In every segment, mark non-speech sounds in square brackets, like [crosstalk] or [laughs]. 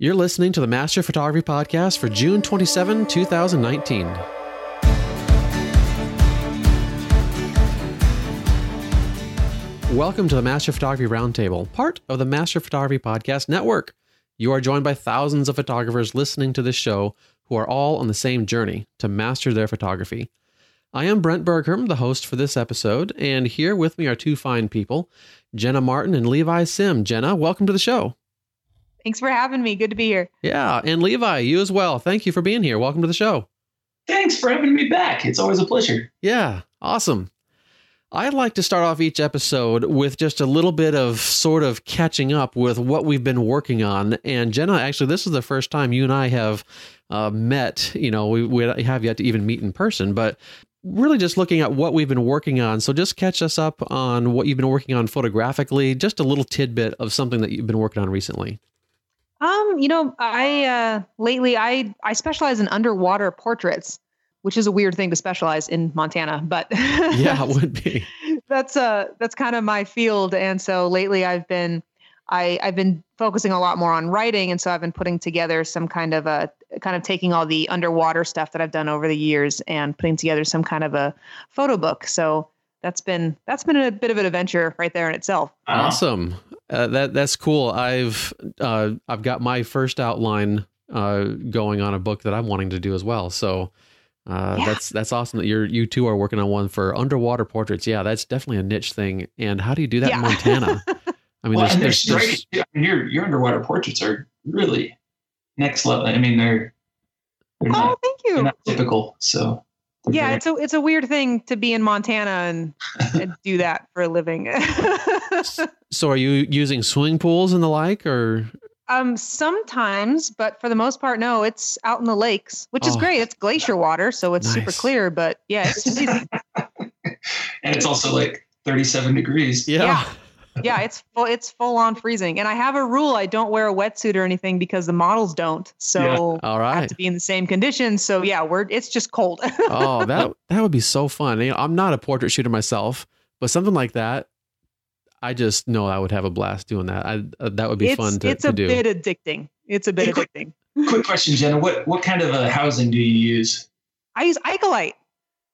You're listening to the Master Photography Podcast for June 27, 2019. Welcome to the Master Photography Roundtable, part of the Master Photography Podcast Network. You are joined by thousands of photographers listening to this show who are all on the same journey to master their photography. I am Brent Bergherm, the host for this episode, and here with me are two fine people, Jenna Martin and Levi Sim. Jenna, welcome to the show. Thanks for having me. Good to be here. Yeah, and Levi, you as well. Thank you for being here. Welcome to the show. Thanks for having me back. It's always a pleasure. Yeah, awesome. I'd like to start off each episode with just a little bit of sort of catching up with what we've been working on. And Jenna, actually, this is the first time you and I have uh, met. You know, we, we have yet to even meet in person, but really just looking at what we've been working on. So just catch us up on what you've been working on photographically, just a little tidbit of something that you've been working on recently. Um, you know, I uh lately I I specialize in underwater portraits, which is a weird thing to specialize in Montana, but [laughs] yeah, it would be. [laughs] That's uh that's kind of my field and so lately I've been I I've been focusing a lot more on writing and so I've been putting together some kind of a kind of taking all the underwater stuff that I've done over the years and putting together some kind of a photo book. So that's been that's been a bit of an adventure right there in itself. Awesome. Uh, that that's cool. I've uh, I've got my first outline uh, going on a book that I'm wanting to do as well. So uh, yeah. that's that's awesome that you're you two are working on one for underwater portraits. Yeah, that's definitely a niche thing. And how do you do that yeah. in Montana? [laughs] I mean, well, there's, there's, there's, your your underwater portraits are really next level. I mean, they're, they're oh, not, thank you. They're not typical. So yeah, it's a it's a weird thing to be in Montana and, [laughs] and do that for a living. [laughs] so, are you using swimming pools and the like, or? Um, sometimes, but for the most part, no. It's out in the lakes, which oh. is great. It's glacier water, so it's nice. super clear. But yeah, it's easy. [laughs] and it's also like thirty-seven degrees. yeah. yeah yeah, it's full. It's full on freezing, and I have a rule: I don't wear a wetsuit or anything because the models don't. So yeah. all right, I have to be in the same conditions. So yeah, we're it's just cold. [laughs] oh, that that would be so fun. You know, I'm not a portrait shooter myself, but something like that, I just know I would have a blast doing that. I uh, that would be it's, fun to, do. it's a bit addicting. It's a bit hey, addicting. Quick, quick question, Jenna. What what kind of a housing do you use? I use Ikelite.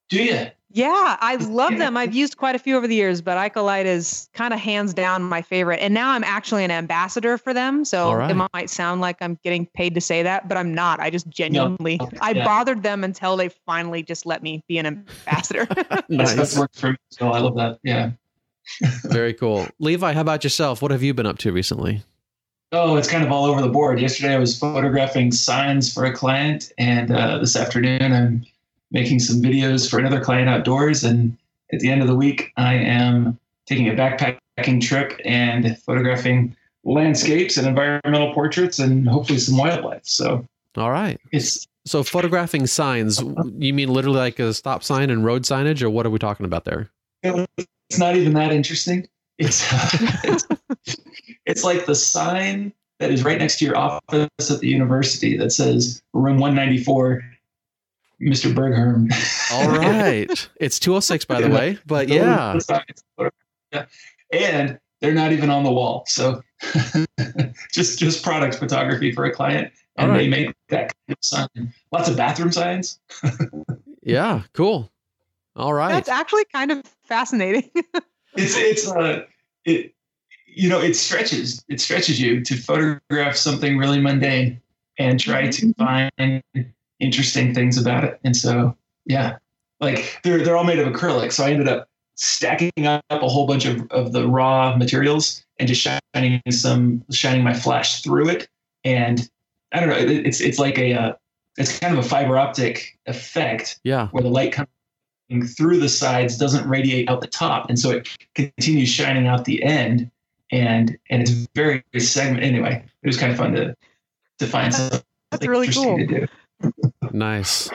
Do you? Yeah, I love them. I've used quite a few over the years, but Ikelite is kind of hands down my favorite. And now I'm actually an ambassador for them. So right. it might sound like I'm getting paid to say that, but I'm not. I just genuinely, no. I yeah. bothered them until they finally just let me be an ambassador. [laughs] [laughs] nice. That's worked for me. So I love that. Yeah. Very cool. Levi, how about yourself? What have you been up to recently? Oh, it's kind of all over the board. Yesterday I was photographing signs for a client, and uh, this afternoon I'm making some videos for another client outdoors. And at the end of the week, I am taking a backpacking trip and photographing landscapes and environmental portraits and hopefully some wildlife. So, all right. It's so photographing signs. You mean literally like a stop sign and road signage, or what are we talking about there? It's not even that interesting. It's [laughs] it's, it's like the sign that is right next to your office at the university that says room 194 Mr. Bergherm. All [laughs] right. It's 206, by the way, but yeah. And they're not even on the wall. So [laughs] just just product photography for a client. And right. they make that kind of sign. Lots of bathroom signs. [laughs] yeah, cool. All right. That's actually kind of fascinating. it's it's uh it you know, it stretches it stretches you to photograph something really mundane and try to mm-hmm. find interesting things about it. And so, yeah, like they're they're all made of acrylic. So I ended up stacking up a whole bunch of, of the raw materials and just shining some shining my flash through it. And I don't know, it, it's it's like a uh, it's kind of a fiber optic effect. Yeah, where the light coming through the sides doesn't radiate out the top, and so it continues shining out the end. And and it's very, very segment. Anyway, it was kind of fun to to find something That's really cool. to do nice.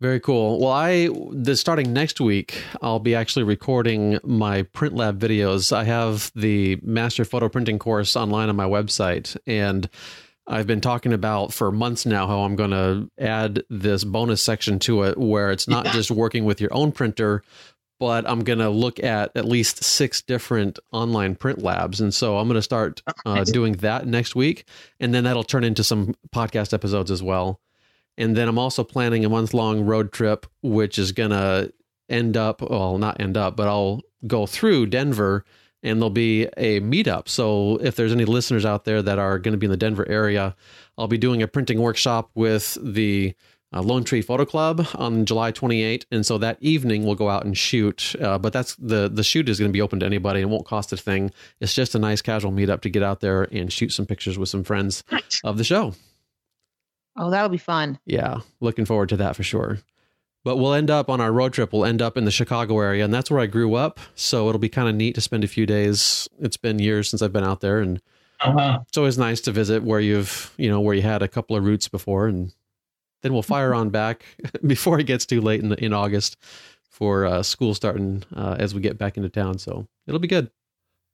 Very cool. Well, I the starting next week, I'll be actually recording my print lab videos. I have the master photo printing course online on my website, and I've been talking about for months now how I'm going to add this bonus section to it where it's not just working with your own printer, but I'm going to look at at least six different online print labs. And so I'm going to start uh, doing that next week. And then that'll turn into some podcast episodes as well. And then I'm also planning a month long road trip, which is going to end up, well, not end up, but I'll go through Denver and there'll be a meetup. So if there's any listeners out there that are going to be in the Denver area, I'll be doing a printing workshop with the uh, Lone Tree Photo Club on July 28, and so that evening we'll go out and shoot. Uh, but that's the the shoot is going to be open to anybody and won't cost a thing. It's just a nice casual meetup to get out there and shoot some pictures with some friends of the show. Oh, that'll be fun. Yeah, looking forward to that for sure. But we'll end up on our road trip. We'll end up in the Chicago area, and that's where I grew up. So it'll be kind of neat to spend a few days. It's been years since I've been out there, and Uh-huh. it's always nice to visit where you've you know where you had a couple of roots before and then we'll fire on back [laughs] before it gets too late in, in august for uh, school starting uh, as we get back into town. So it'll be good.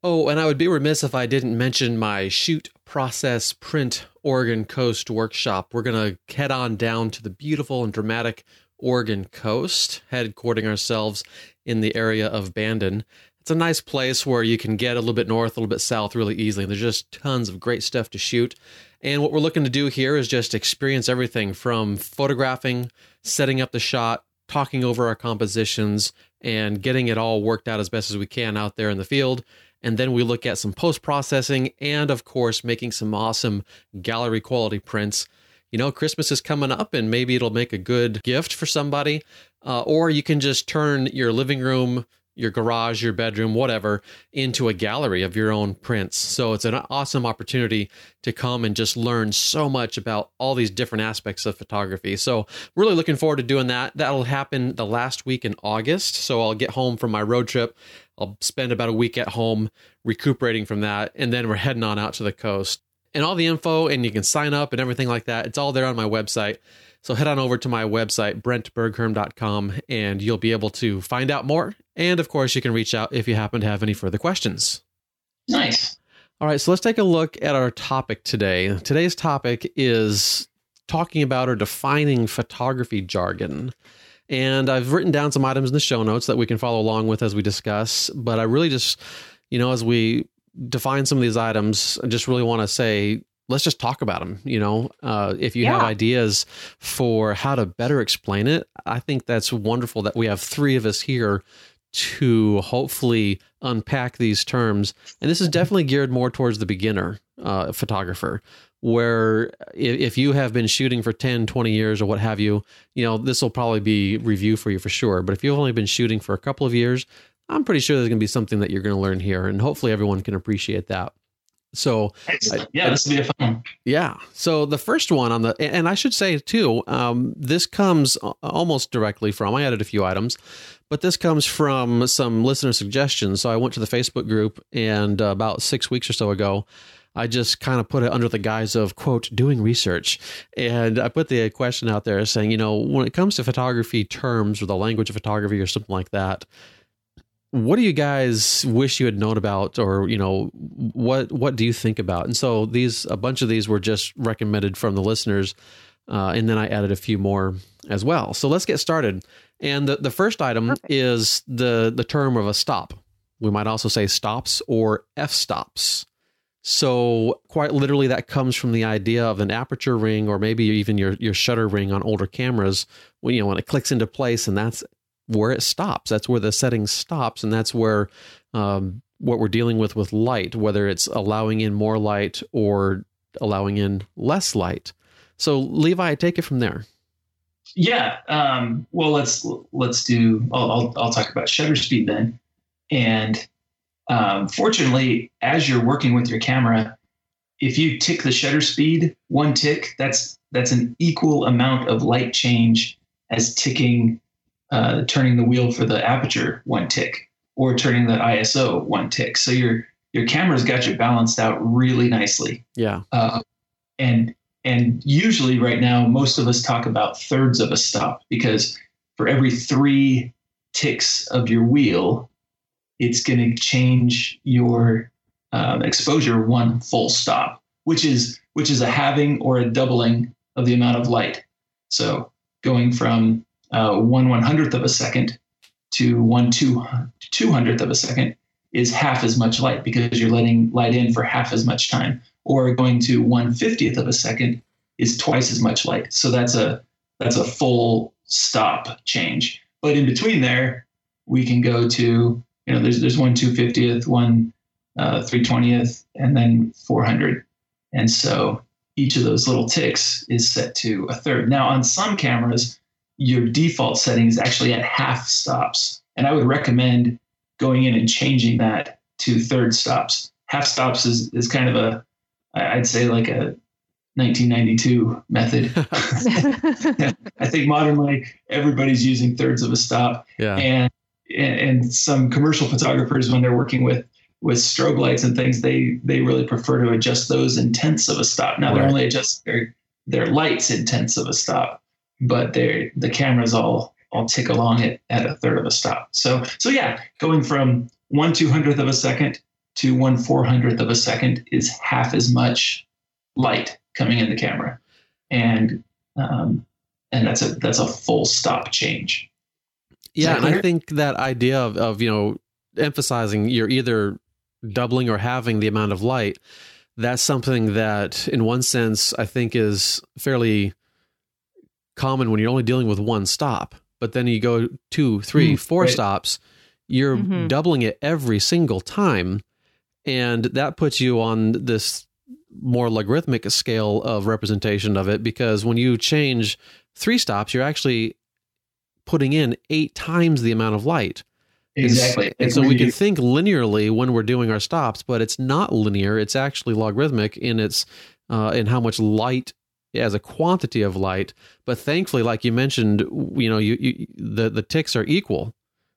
Oh and i would be remiss if i didn't mention my shoot process print oregon coast workshop. We're going to head on down to the beautiful and dramatic oregon coast headquartering ourselves in the area of bandon. It's a nice place where you can get a little bit north, a little bit south really easily. There's just tons of great stuff to shoot. And what we're looking to do here is just experience everything from photographing, setting up the shot, talking over our compositions, and getting it all worked out as best as we can out there in the field. And then we look at some post processing and, of course, making some awesome gallery quality prints. You know, Christmas is coming up and maybe it'll make a good gift for somebody. Uh, or you can just turn your living room your garage, your bedroom, whatever, into a gallery of your own prints. So it's an awesome opportunity to come and just learn so much about all these different aspects of photography. So really looking forward to doing that. That'll happen the last week in August. So I'll get home from my road trip. I'll spend about a week at home recuperating from that. And then we're heading on out to the coast. And all the info, and you can sign up and everything like that. It's all there on my website. So head on over to my website, brentbergherm.com, and you'll be able to find out more. And of course, you can reach out if you happen to have any further questions. Nice. All right, so let's take a look at our topic today. Today's topic is talking about or defining photography jargon. And I've written down some items in the show notes that we can follow along with as we discuss. But I really just, you know, as we define some of these items, I just really want to say let's just talk about them. You know, uh, if you yeah. have ideas for how to better explain it, I think that's wonderful that we have three of us here to hopefully unpack these terms. And this is definitely geared more towards the beginner uh, photographer, where if you have been shooting for 10, 20 years or what have you, you know, this will probably be review for you for sure. But if you've only been shooting for a couple of years, I'm pretty sure there's going to be something that you're going to learn here. And hopefully everyone can appreciate that. So yeah, this will be a fun. Yeah. So the first one on the, and I should say too, um, this comes almost directly from. I added a few items, but this comes from some listener suggestions. So I went to the Facebook group, and uh, about six weeks or so ago, I just kind of put it under the guise of quote doing research, and I put the question out there saying, you know, when it comes to photography terms or the language of photography or something like that what do you guys wish you had known about or you know what what do you think about? And so these a bunch of these were just recommended from the listeners uh, and then i added a few more as well. So let's get started. And the, the first item Perfect. is the the term of a stop. We might also say stops or f stops so quite literally that comes from the idea of an aperture ring or maybe even your your shutter ring on older cameras when you know when it clicks into place and that's where it stops. That's where the setting stops, and that's where um, what we're dealing with with light, whether it's allowing in more light or allowing in less light. So, Levi, take it from there. Yeah. Um, well, let's let's do. I'll, I'll, I'll talk about shutter speed then, and um, fortunately, as you're working with your camera, if you tick the shutter speed one tick, that's that's an equal amount of light change as ticking uh, turning the wheel for the aperture one tick or turning the ISO one tick. So your your camera's got you balanced out really nicely. Yeah. Uh, and and usually right now most of us talk about thirds of a stop because for every three ticks of your wheel, it's going to change your um, exposure one full stop, which is which is a halving or a doubling of the amount of light. So going from uh, one one hundredth of a second to one two two hundredth of a second is half as much light because you're letting light in for half as much time. Or going to one fiftieth of a second is twice as much light. So that's a that's a full stop change. But in between there, we can go to you know there's there's one two fiftieth, one uh, three twentieth, and then four hundred. And so each of those little ticks is set to a third. Now on some cameras, your default setting is actually at half stops, and I would recommend going in and changing that to third stops. Half stops is is kind of a I'd say like a 1992 method. [laughs] I think modernly everybody's using thirds of a stop. Yeah. And and some commercial photographers when they're working with with strobe lights and things, they they really prefer to adjust those in tenths of a stop. Now they're only adjust their their lights in tenths of a stop, but they the cameras all all tick along at, at a third of a stop. So so yeah, going from one two hundredth of a second to one four hundredth of a second is half as much light coming in the camera, and um, and that's a that's a full stop change. Yeah, and I think that idea of, of you know emphasizing you're either doubling or having the amount of light, that's something that in one sense I think is fairly common when you're only dealing with one stop. But then you go two, three, mm, four right. stops, you're mm-hmm. doubling it every single time. And that puts you on this more logarithmic scale of representation of it because when you change three stops, you're actually putting in eight times the amount of light. Exactly. And, and so we can think linearly when we're doing our stops, but it's not linear. It's actually logarithmic in its uh, in how much light as a quantity of light. But thankfully, like you mentioned, you know, you, you the the ticks are equal.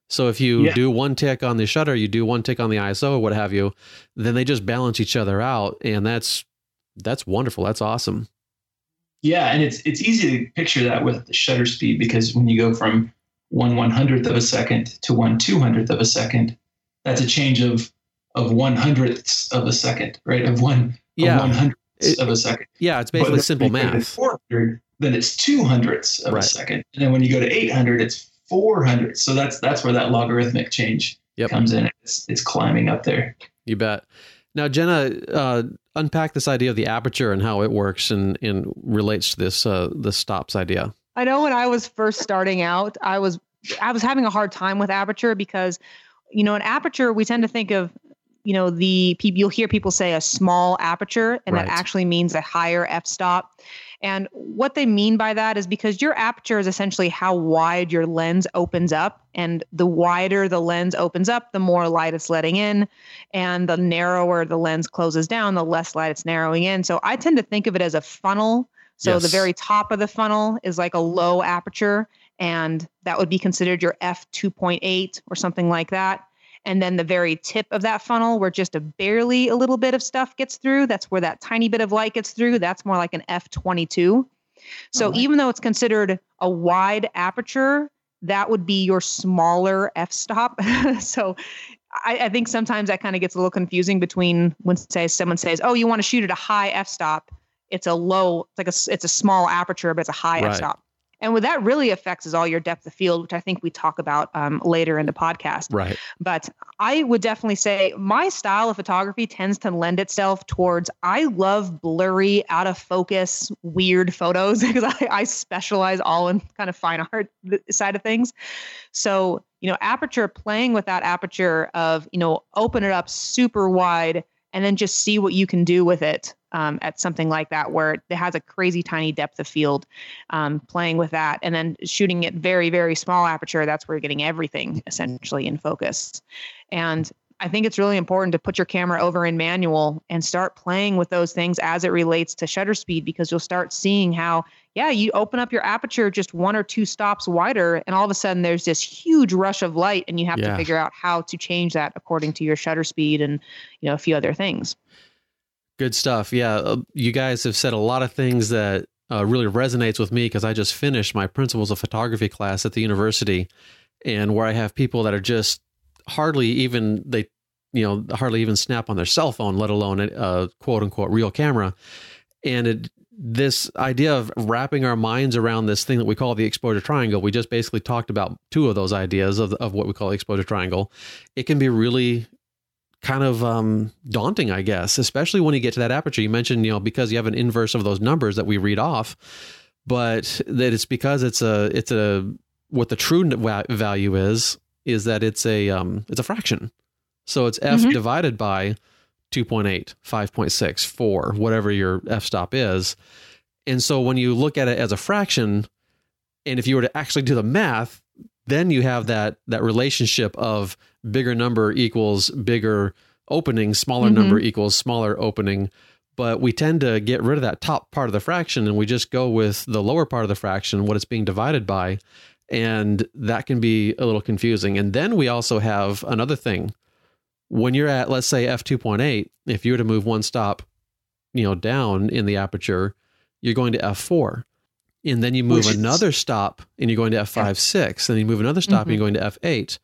So if you yeah. do one tick on the shutter, you do one tick on the ISO, what have you, then they just balance each other out, and that's that's wonderful. That's awesome. Yeah, and it's it's easy to picture that with the shutter speed because when you go from one one hundredth of a second to one two hundredth of a second, that's a change of of one hundredths of a second, right? Of one yeah. one hundredths of a second. Yeah, it's basically simple math. Four hundred, then it's two hundredths of right. a second, and then when you go to eight hundred, it's four hundred. So that's that's where that logarithmic change yep. comes in. It's it's climbing up there. You bet. Now, Jenna, uh, unpack this idea of the aperture and how it works and, and relates to this uh, the stops idea. I know when I was first starting out, I was I was having a hard time with aperture because, you know, an aperture we tend to think of, you know, the people you'll hear people say a small aperture, and right. that actually means a higher f stop. And what they mean by that is because your aperture is essentially how wide your lens opens up. And the wider the lens opens up, the more light it's letting in. And the narrower the lens closes down, the less light it's narrowing in. So I tend to think of it as a funnel. So yes. the very top of the funnel is like a low aperture. And that would be considered your f2.8 or something like that and then the very tip of that funnel where just a barely a little bit of stuff gets through that's where that tiny bit of light gets through that's more like an f22 so right. even though it's considered a wide aperture that would be your smaller f-stop [laughs] so I, I, think sometimes that kind of gets a little confusing between when say someone says oh you want to shoot at a high f-stop it's a low it's like a it's a small aperture but it's a high right. f-stop and what that really affects is all your depth of field, which I think we talk about um, later in the podcast. Right. But I would definitely say my style of photography tends to lend itself towards I love blurry, out of focus, weird photos [laughs] because I, I specialize all in kind of fine art side of things. So, you know, aperture, playing with that aperture of, you know, open it up super wide and then just see what you can do with it um, at something like that where it has a crazy tiny depth of field um, playing with that. And then shooting it very very small aperture that's where you're getting everything essentially in focus. And I think it's really important to put your camera over in manual and start playing with those things as it relates to shutter speed because you'll start seeing how, yeah, you open up your aperture just one or two stops wider, and all of a sudden there's this huge rush of light, and you have yeah. to figure out how to change that according to your shutter speed and you know a few other things. Good stuff. Yeah, uh, you guys have said a lot of things that uh, really resonates with me because I just finished my principles of photography class at the university, and where I have people that are just hardly even they you know hardly even snap on their cell phone, let alone a quote unquote real camera. and it this idea of wrapping our minds around this thing that we call the exposure triangle we just basically talked about two of those ideas of, of what we call the exposure triangle it can be really kind of um, daunting i guess especially when you get to that aperture you mentioned you know because you have an inverse of those numbers that we read off but that it's because it's a it's a what the true value is is that it's a um, it's a fraction so it's f mm-hmm. divided by 2.8, 5.6, 4, whatever your f stop is. And so when you look at it as a fraction, and if you were to actually do the math, then you have that that relationship of bigger number equals bigger opening, smaller mm-hmm. number equals smaller opening. But we tend to get rid of that top part of the fraction and we just go with the lower part of the fraction, what it's being divided by. And that can be a little confusing. And then we also have another thing when you're at let's say f2.8 if you were to move one stop you know down in the aperture you're going to f4 and then you move another stop and you're going to f5 6 and then you move another stop mm-hmm. and you're mm-hmm. going to f8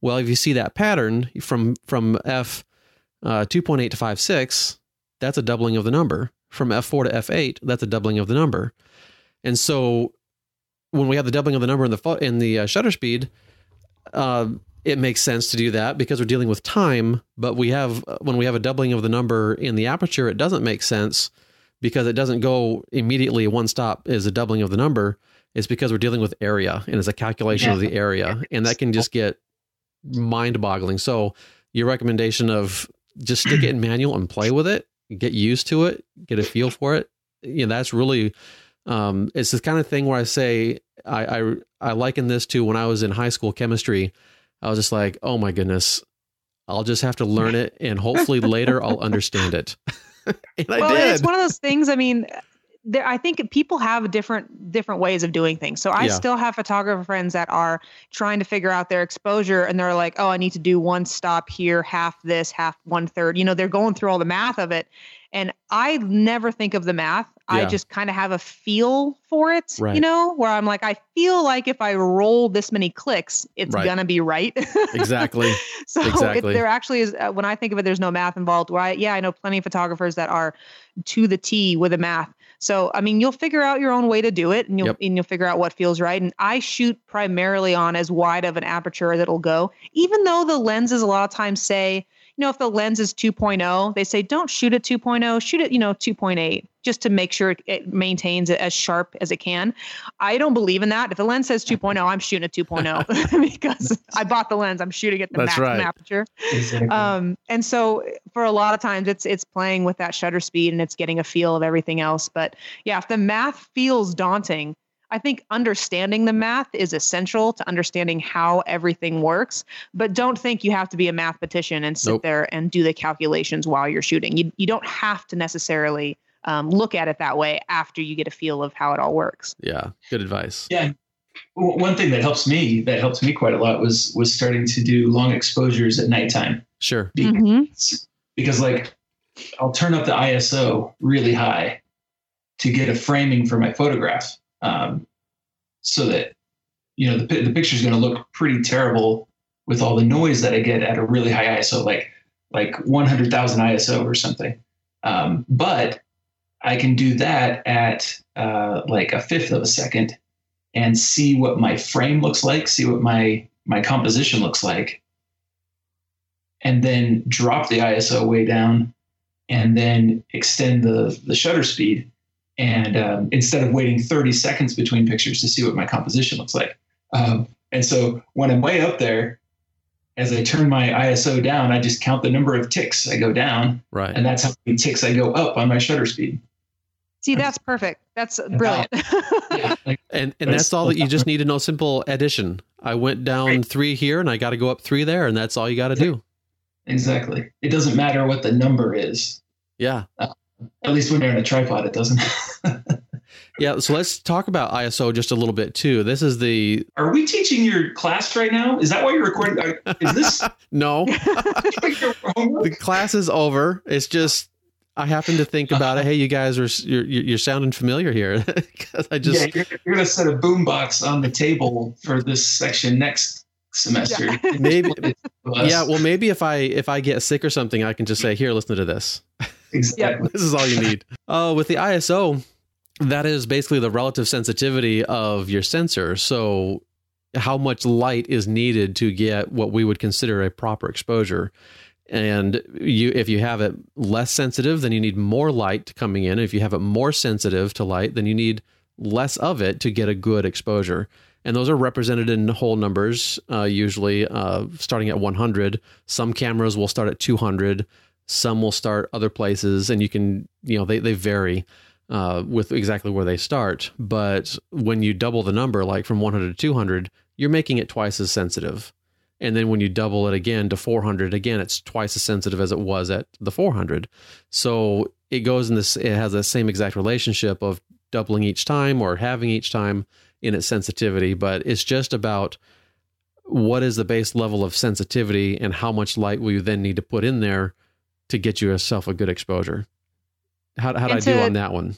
well if you see that pattern from from f uh, 2.8 to 5 6 that's a doubling of the number from f4 to f8 that's a doubling of the number and so when we have the doubling of the number in the in the uh, shutter speed uh, it makes sense to do that because we're dealing with time. But we have when we have a doubling of the number in the aperture, it doesn't make sense because it doesn't go immediately. One stop is a doubling of the number. It's because we're dealing with area and it's a calculation yeah. of the area, and that can just get mind-boggling. So your recommendation of just stick it in manual and play with it, get used to it, get a feel for it. You know, that's really um, it's the kind of thing where I say I, I I liken this to when I was in high school chemistry I was just like, oh my goodness, I'll just have to learn it and hopefully later I'll understand it. [laughs] and I well, did. It's one of those things. I mean, there, I think people have different different ways of doing things. So I yeah. still have photographer friends that are trying to figure out their exposure, and they're like, "Oh, I need to do one stop here, half this, half one third." You know, they're going through all the math of it, and I never think of the math. Yeah. I just kind of have a feel for it, right. you know, where I'm like, I feel like if I roll this many clicks, it's right. gonna be right. exactly. [laughs] so exactly. It, there actually is. Uh, when I think of it, there's no math involved. Where I, yeah, I know plenty of photographers that are to the T with the math. So I mean, you'll figure out your own way to do it, and you'll yep. and you'll figure out what feels right. And I shoot primarily on as wide of an aperture as it'll go, even though the lenses a lot of times say you know, if the lens is 2.0, they say don't shoot at 2.0, shoot at, you know, 2.8 just to make sure it maintains it as sharp as it can. I don't believe in that. If the lens says 2.0, I'm shooting at 2.0 [laughs] [laughs] because I bought the lens. I'm shooting at the That's maximum right. aperture. Exactly. Um, and so for a lot of times it's it's playing with that shutter speed and it's getting a feel of everything else. But yeah, if the math feels daunting, I think understanding the math is essential to understanding how everything works, but don't think you have to be a mathematician and sit nope. there and do the calculations while you're shooting. You, you don't have to necessarily um, look at it that way after you get a feel of how it all works. Yeah, good advice. Yeah. One thing that helps me, that helps me quite a lot, was was starting to do long exposures at nighttime. Sure. Because, mm-hmm. because like I'll turn up the ISO really high to get a framing for my photograph um, so that you know the the picture is going to look pretty terrible with all the noise that I get at a really high ISO, like like 100,000 ISO or something. Um, but I can do that at uh, like a fifth of a second and see what my frame looks like, see what my my composition looks like, and then drop the ISO way down, and then extend the the shutter speed and um, instead of waiting 30 seconds between pictures to see what my composition looks like. Um, and so when I'm way up there, as I turn my ISO down, I just count the number of ticks I go down, right? And that's how many ticks I go up on my shutter speed. See, that's perfect. That's brilliant. [laughs] yeah, like, and and that's all that you just need to know. Simple addition. I went down right. three here, and I got to go up three there, and that's all you got to do. Exactly. It doesn't matter what the number is. Yeah. Uh, at least when you're in a tripod, it doesn't. [laughs] yeah, so let's talk about ISO just a little bit too. This is the. Are we teaching your class right now? Is that why you're recording? Is this? [laughs] no. [laughs] the class is over. It's just I happen to think about it. Hey, you guys are you're you're sounding familiar here I just yeah. You're, you're gonna set a boombox on the table for this section next semester. Maybe yeah. Well, maybe if I if I get sick or something, I can just say here, listen to this. Exactly. this is all you need. Oh, [laughs] uh, with the ISO, that is basically the relative sensitivity of your sensor. So, how much light is needed to get what we would consider a proper exposure? And you, if you have it less sensitive, then you need more light coming in. If you have it more sensitive to light, then you need less of it to get a good exposure. And those are represented in whole numbers, uh, usually uh, starting at 100. Some cameras will start at 200. Some will start other places, and you can, you know, they, they vary uh, with exactly where they start. But when you double the number, like from 100 to 200, you're making it twice as sensitive. And then when you double it again to 400, again, it's twice as sensitive as it was at the 400. So it goes in this, it has the same exact relationship of doubling each time or having each time in its sensitivity, but it's just about what is the base level of sensitivity and how much light will you then need to put in there to get yourself a good exposure. How how I do on that one?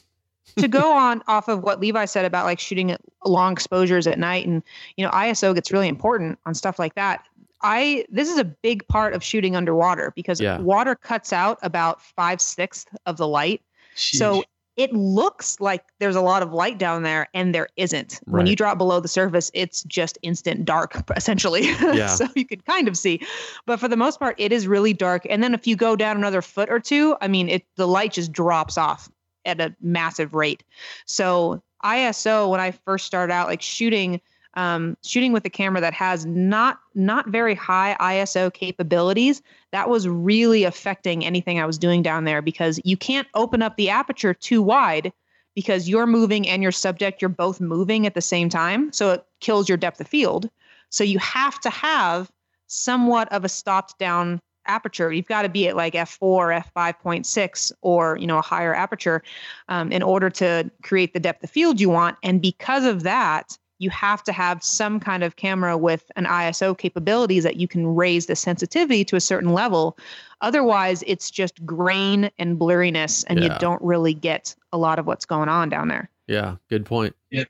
to go [laughs] on off of what Levi said about like shooting at long exposures at night and you know ISO gets really important on stuff like that. I this is a big part of shooting underwater because yeah. water cuts out about five sixths of the light. Sheesh. So it looks like there's a lot of light down there and there isn't. Right. When you drop below the surface, it's just instant dark [laughs] essentially. Yeah. [laughs] so you can kind of see. But for the most part, it is really dark. And then if you go down another foot or two, I mean, it the light just drops off at a massive rate. So ISO, when I first started out, like shooting um, shooting with a camera that has not not very high ISO capabilities, that was really affecting anything I was doing down there because you can't open up the aperture too wide because you're moving and your subject you're both moving at the same time, so it kills your depth of field. So you have to have somewhat of a stopped down aperture. You've got to be at like f4, f5.6, or you know a higher aperture um, in order to create the depth of field you want. And because of that, you have to have some kind of camera with an ISO capabilities that you can raise the sensitivity to a certain level. Otherwise, it's just grain and blurriness, and yeah. you don't really get a lot of what's going on down there. Yeah, good point. Yeah.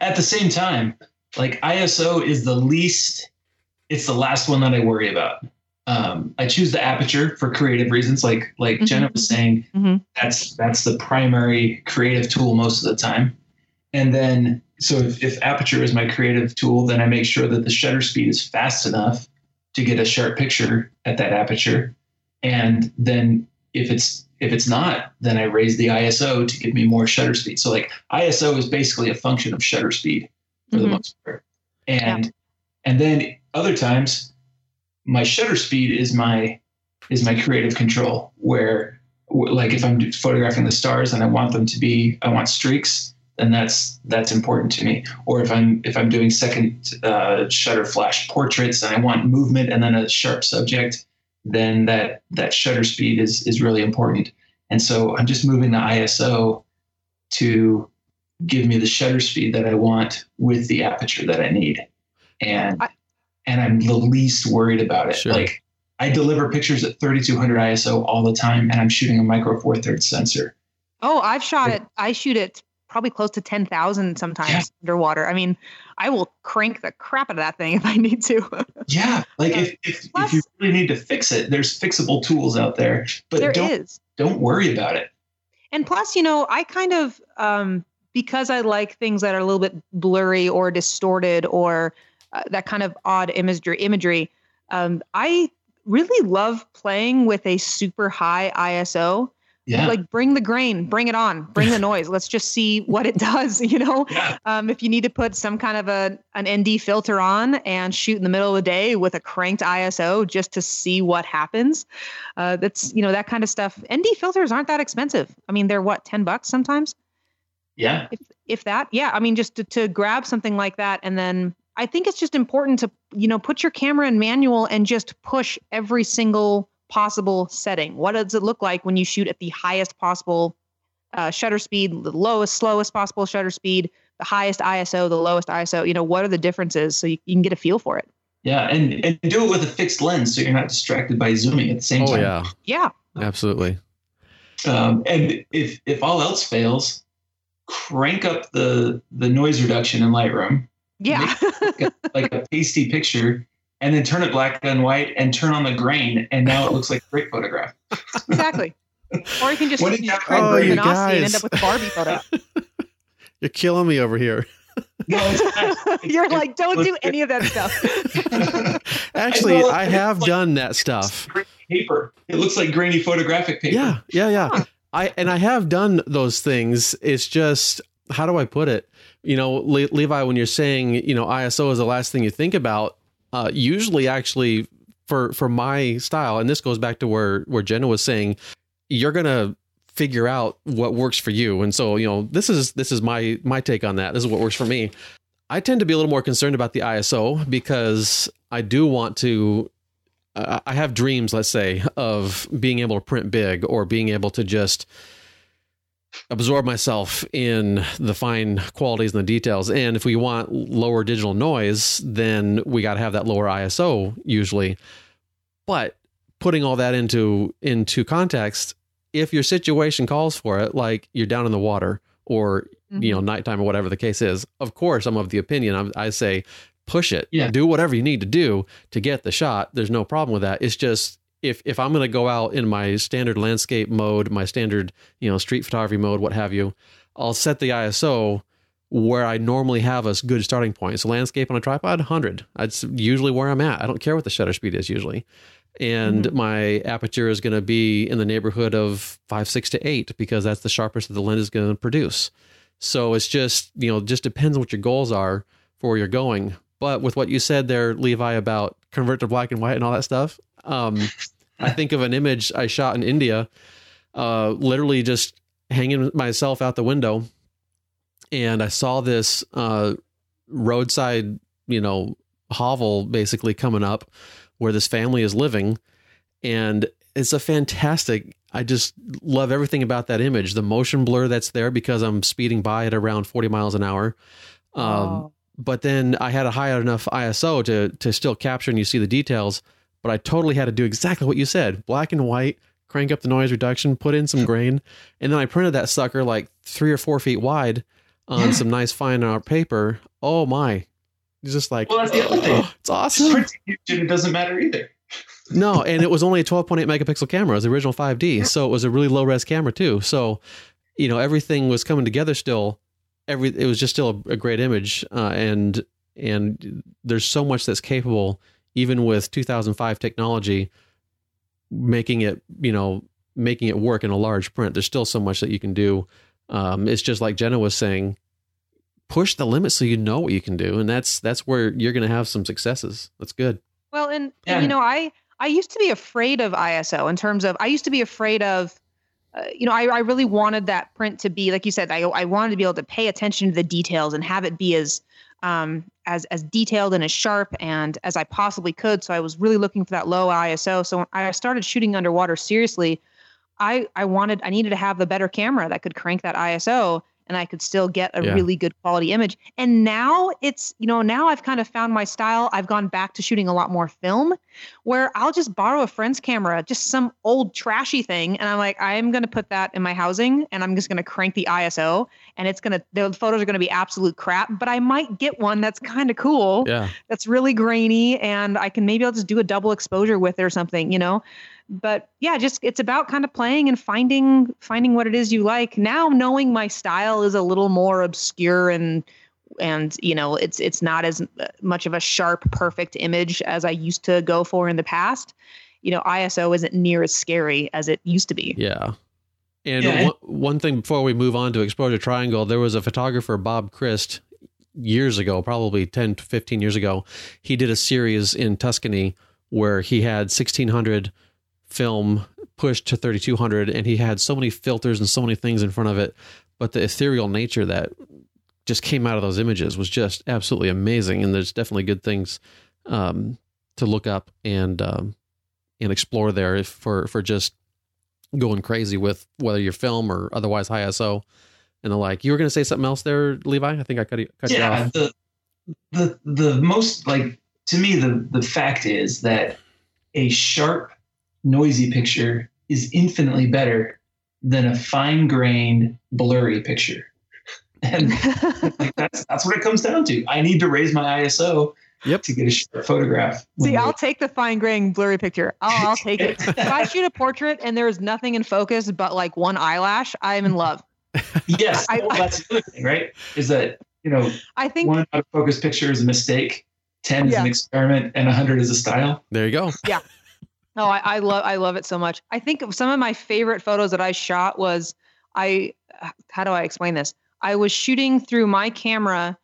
At the same time, like ISO is the least, it's the last one that I worry about. Um, I choose the aperture for creative reasons, like like mm-hmm. Jenna was saying. Mm-hmm. That's that's the primary creative tool most of the time. And then, so if, if aperture is my creative tool, then I make sure that the shutter speed is fast enough to get a sharp picture at that aperture. And then if it's if it's not, then I raise the ISO to give me more shutter speed. So like ISO is basically a function of shutter speed for mm-hmm. the most part. And yeah. and then other times my shutter speed is my is my creative control where like if I'm photographing the stars and I want them to be I want streaks then that's that's important to me. Or if I'm if I'm doing second uh, shutter flash portraits and I want movement and then a sharp subject, then that that shutter speed is is really important. And so I'm just moving the ISO to give me the shutter speed that I want with the aperture that I need. And I, and I'm the least worried about it. Sure. Like I deliver pictures at 3200 ISO all the time and I'm shooting a micro four thirds sensor. Oh, I've shot it. I shoot it probably close to 10,000 sometimes yeah. underwater. I mean, I will crank the crap out of that thing if I need to. [laughs] yeah. Like if, if, Plus, if, you really need to fix it, there's fixable tools out there, but there don't, is. don't worry about it. And plus, you know, I kind of, um, because I like things that are a little bit blurry or distorted or uh, that kind of odd imagery, imagery um, I really love playing with a super high ISO yeah. like bring the grain bring it on bring the noise. Let's just see what it [laughs] does you know? Yeah. um, if you need to put some kind of a an nd filter on and shoot in the middle of the day with a cranked iso just to see what happens uh, that's you know that kind of stuff. Nd filters aren't that expensive. I mean they're what 10 bucks sometimes? Yeah. If, if that yeah. I mean just to, to grab something like that and then i think it's just important to you know put your camera in manual and just push every single possible setting? What does it look like when you shoot at the highest possible uh, shutter speed, the lowest, slowest possible shutter speed, the highest ISO, the lowest ISO? You know, what are the differences so you, you can get a feel for it? Yeah, and and do it with a fixed lens so you're not distracted by zooming at the same oh, time. yeah, yeah, absolutely. Um, and if if all else fails, crank up the the noise reduction in Lightroom. Yeah, like a, like a pasty picture, and then turn it black and white and turn on the grain and now it looks like a great photograph [laughs] exactly Or you can just What use did you- Craig Oh, you Bergenassi and end up with a Barbie photo. [laughs] You're killing me over here. No, it's [laughs] You're like, don't do any of that stuff. Actually, know, I have like- done that stuff. paper. It looks like grainy photographic paper. Yeah, yeah, yeah. Huh. I and I have done those things. It's just how do I put it? You know, Le- Levi, when you're saying you know ISO is the last thing you think about, uh, usually actually for for my style, and this goes back to where where Jenna was saying, you're gonna figure out what works for you, and so you know this is this is my my take on that. This is what works for me. I tend to be a little more concerned about the ISO because I do want to I have dreams, let's say, of being able to print big or being able to just absorb myself in the fine qualities and the details. And if we want lower digital noise, then we got to have that lower ISO usually. But putting all that into into context, if your situation calls for it, like you're down in the water or you know mm-hmm. nighttime or whatever the case is, of course I'm of the opinion I'm, I say push it, Yeah. do whatever you need to do to get the shot. There's no problem with that. It's just if if I'm going to go out in my standard landscape mode, my standard you know street photography mode, what have you, I'll set the ISO where I normally have a good starting point. So landscape on a tripod, 100. That's usually where I'm at. I don't care what the shutter speed is usually. And Mhm. my aperture is going to be in the neighborhood of five, six to eight because that's the sharpest that the lens is going to produce. So it's just, you know, just depends on what your goals are for where you're going. But with what you said there, Levi, about convert to black and white and all that stuff, um, [laughs] I think of an image I shot in India, uh, literally just hanging myself out the window, and I saw this uh, roadside, you know, hovel basically coming up where this family is living, and it's a fantastic. I just love everything about that image. The motion blur that's there because I'm speeding by at around 40 miles an hour. Um, but then I had a high enough ISO to to still capture and you see the details. But I totally had to do exactly what you said: black and white, crank up the noise reduction, put in some grain, and then I printed that sucker like three or four feet wide on Yeah. some nice fine art paper. Oh my! It's just like Well, that's the other thing. [gasps] it's awesome. Printing it doesn't matter either. [laughs] No, and it was only a 12.8 megapixel camera. It was the original 5D, so it was a really low res camera too. So, you know, everything was coming together still. Every it was just still a, a great image, uh, and and there's so much that's capable, even with 2005 technology, making it you know making it work in a large print. There's still so much that you can do. Um, it's just like Jenna was saying, push the limit so you know what you can do, and that's that's where you're going to have some successes. That's good. Well, and, Yeah. and you know, I I used to be afraid of ISO in terms of I used to be afraid of, uh, you know, I I really wanted that print to be like you said. I I wanted to be able to pay attention to the details and have it be as um as as detailed and as sharp and as I possibly could. So I was really looking for that low ISO. So when I started shooting underwater seriously, I I wanted I needed to have the better camera that could crank that ISO and I could still get a Yeah. really good quality image. And now it's, you know, now I've kind of found my style. I've gone back to shooting a lot more film where I'll just borrow a friend's camera, just some old trashy thing. And I'm like, I'm going to put that in my housing and I'm just going to crank the ISO and it's going to, the photos are going to be absolute crap, but I might get one that's kind of cool Yeah. that's really grainy and I can maybe I'll just do a double exposure with it or something, you know. But yeah, just it's about kind of playing and finding finding what it is you like. Now knowing my style is a little more obscure and and you know, it's it's not as much of a sharp perfect image as I used to go for in the past. You know, ISO isn't near as scary as it used to be. Yeah. And Yeah. one, one thing before we move on to Exposure Triangle, there was a photographer, Bob Krist, years ago, probably 10 to 15 years ago. He did a series in Tuscany where he had 1600 film pushed to 3200 and he had so many filters and so many things in front of it. But the ethereal nature that just came out of those images was just absolutely amazing. And there's definitely good things um, to look up and um, and explore there if, for for just going crazy with whether you're film or otherwise high ISO and the like. You were going to say something else there, Levi? I think I cut you, cut you yeah, off. the the the most like to me the the fact is that a sharp, noisy picture is infinitely better than a fine-grained, blurry picture. [laughs] And like that's that's what it comes down to. I need to raise my ISO Yep. to get a short photograph. See, I'll take the fine grain blurry picture. I'll, I'll take it. [laughs] if I shoot a portrait and there's nothing in focus but like one eyelash, I'm in love. yes, I- well, that's the other thing, right? Is that you know I think one out of focus picture is a mistake, ten is an experiment, and hundred is a style. There you go. Yeah. No, I, I love I love it so much. I think some of my favorite photos that I shot was I how do I explain this? I was shooting through my camera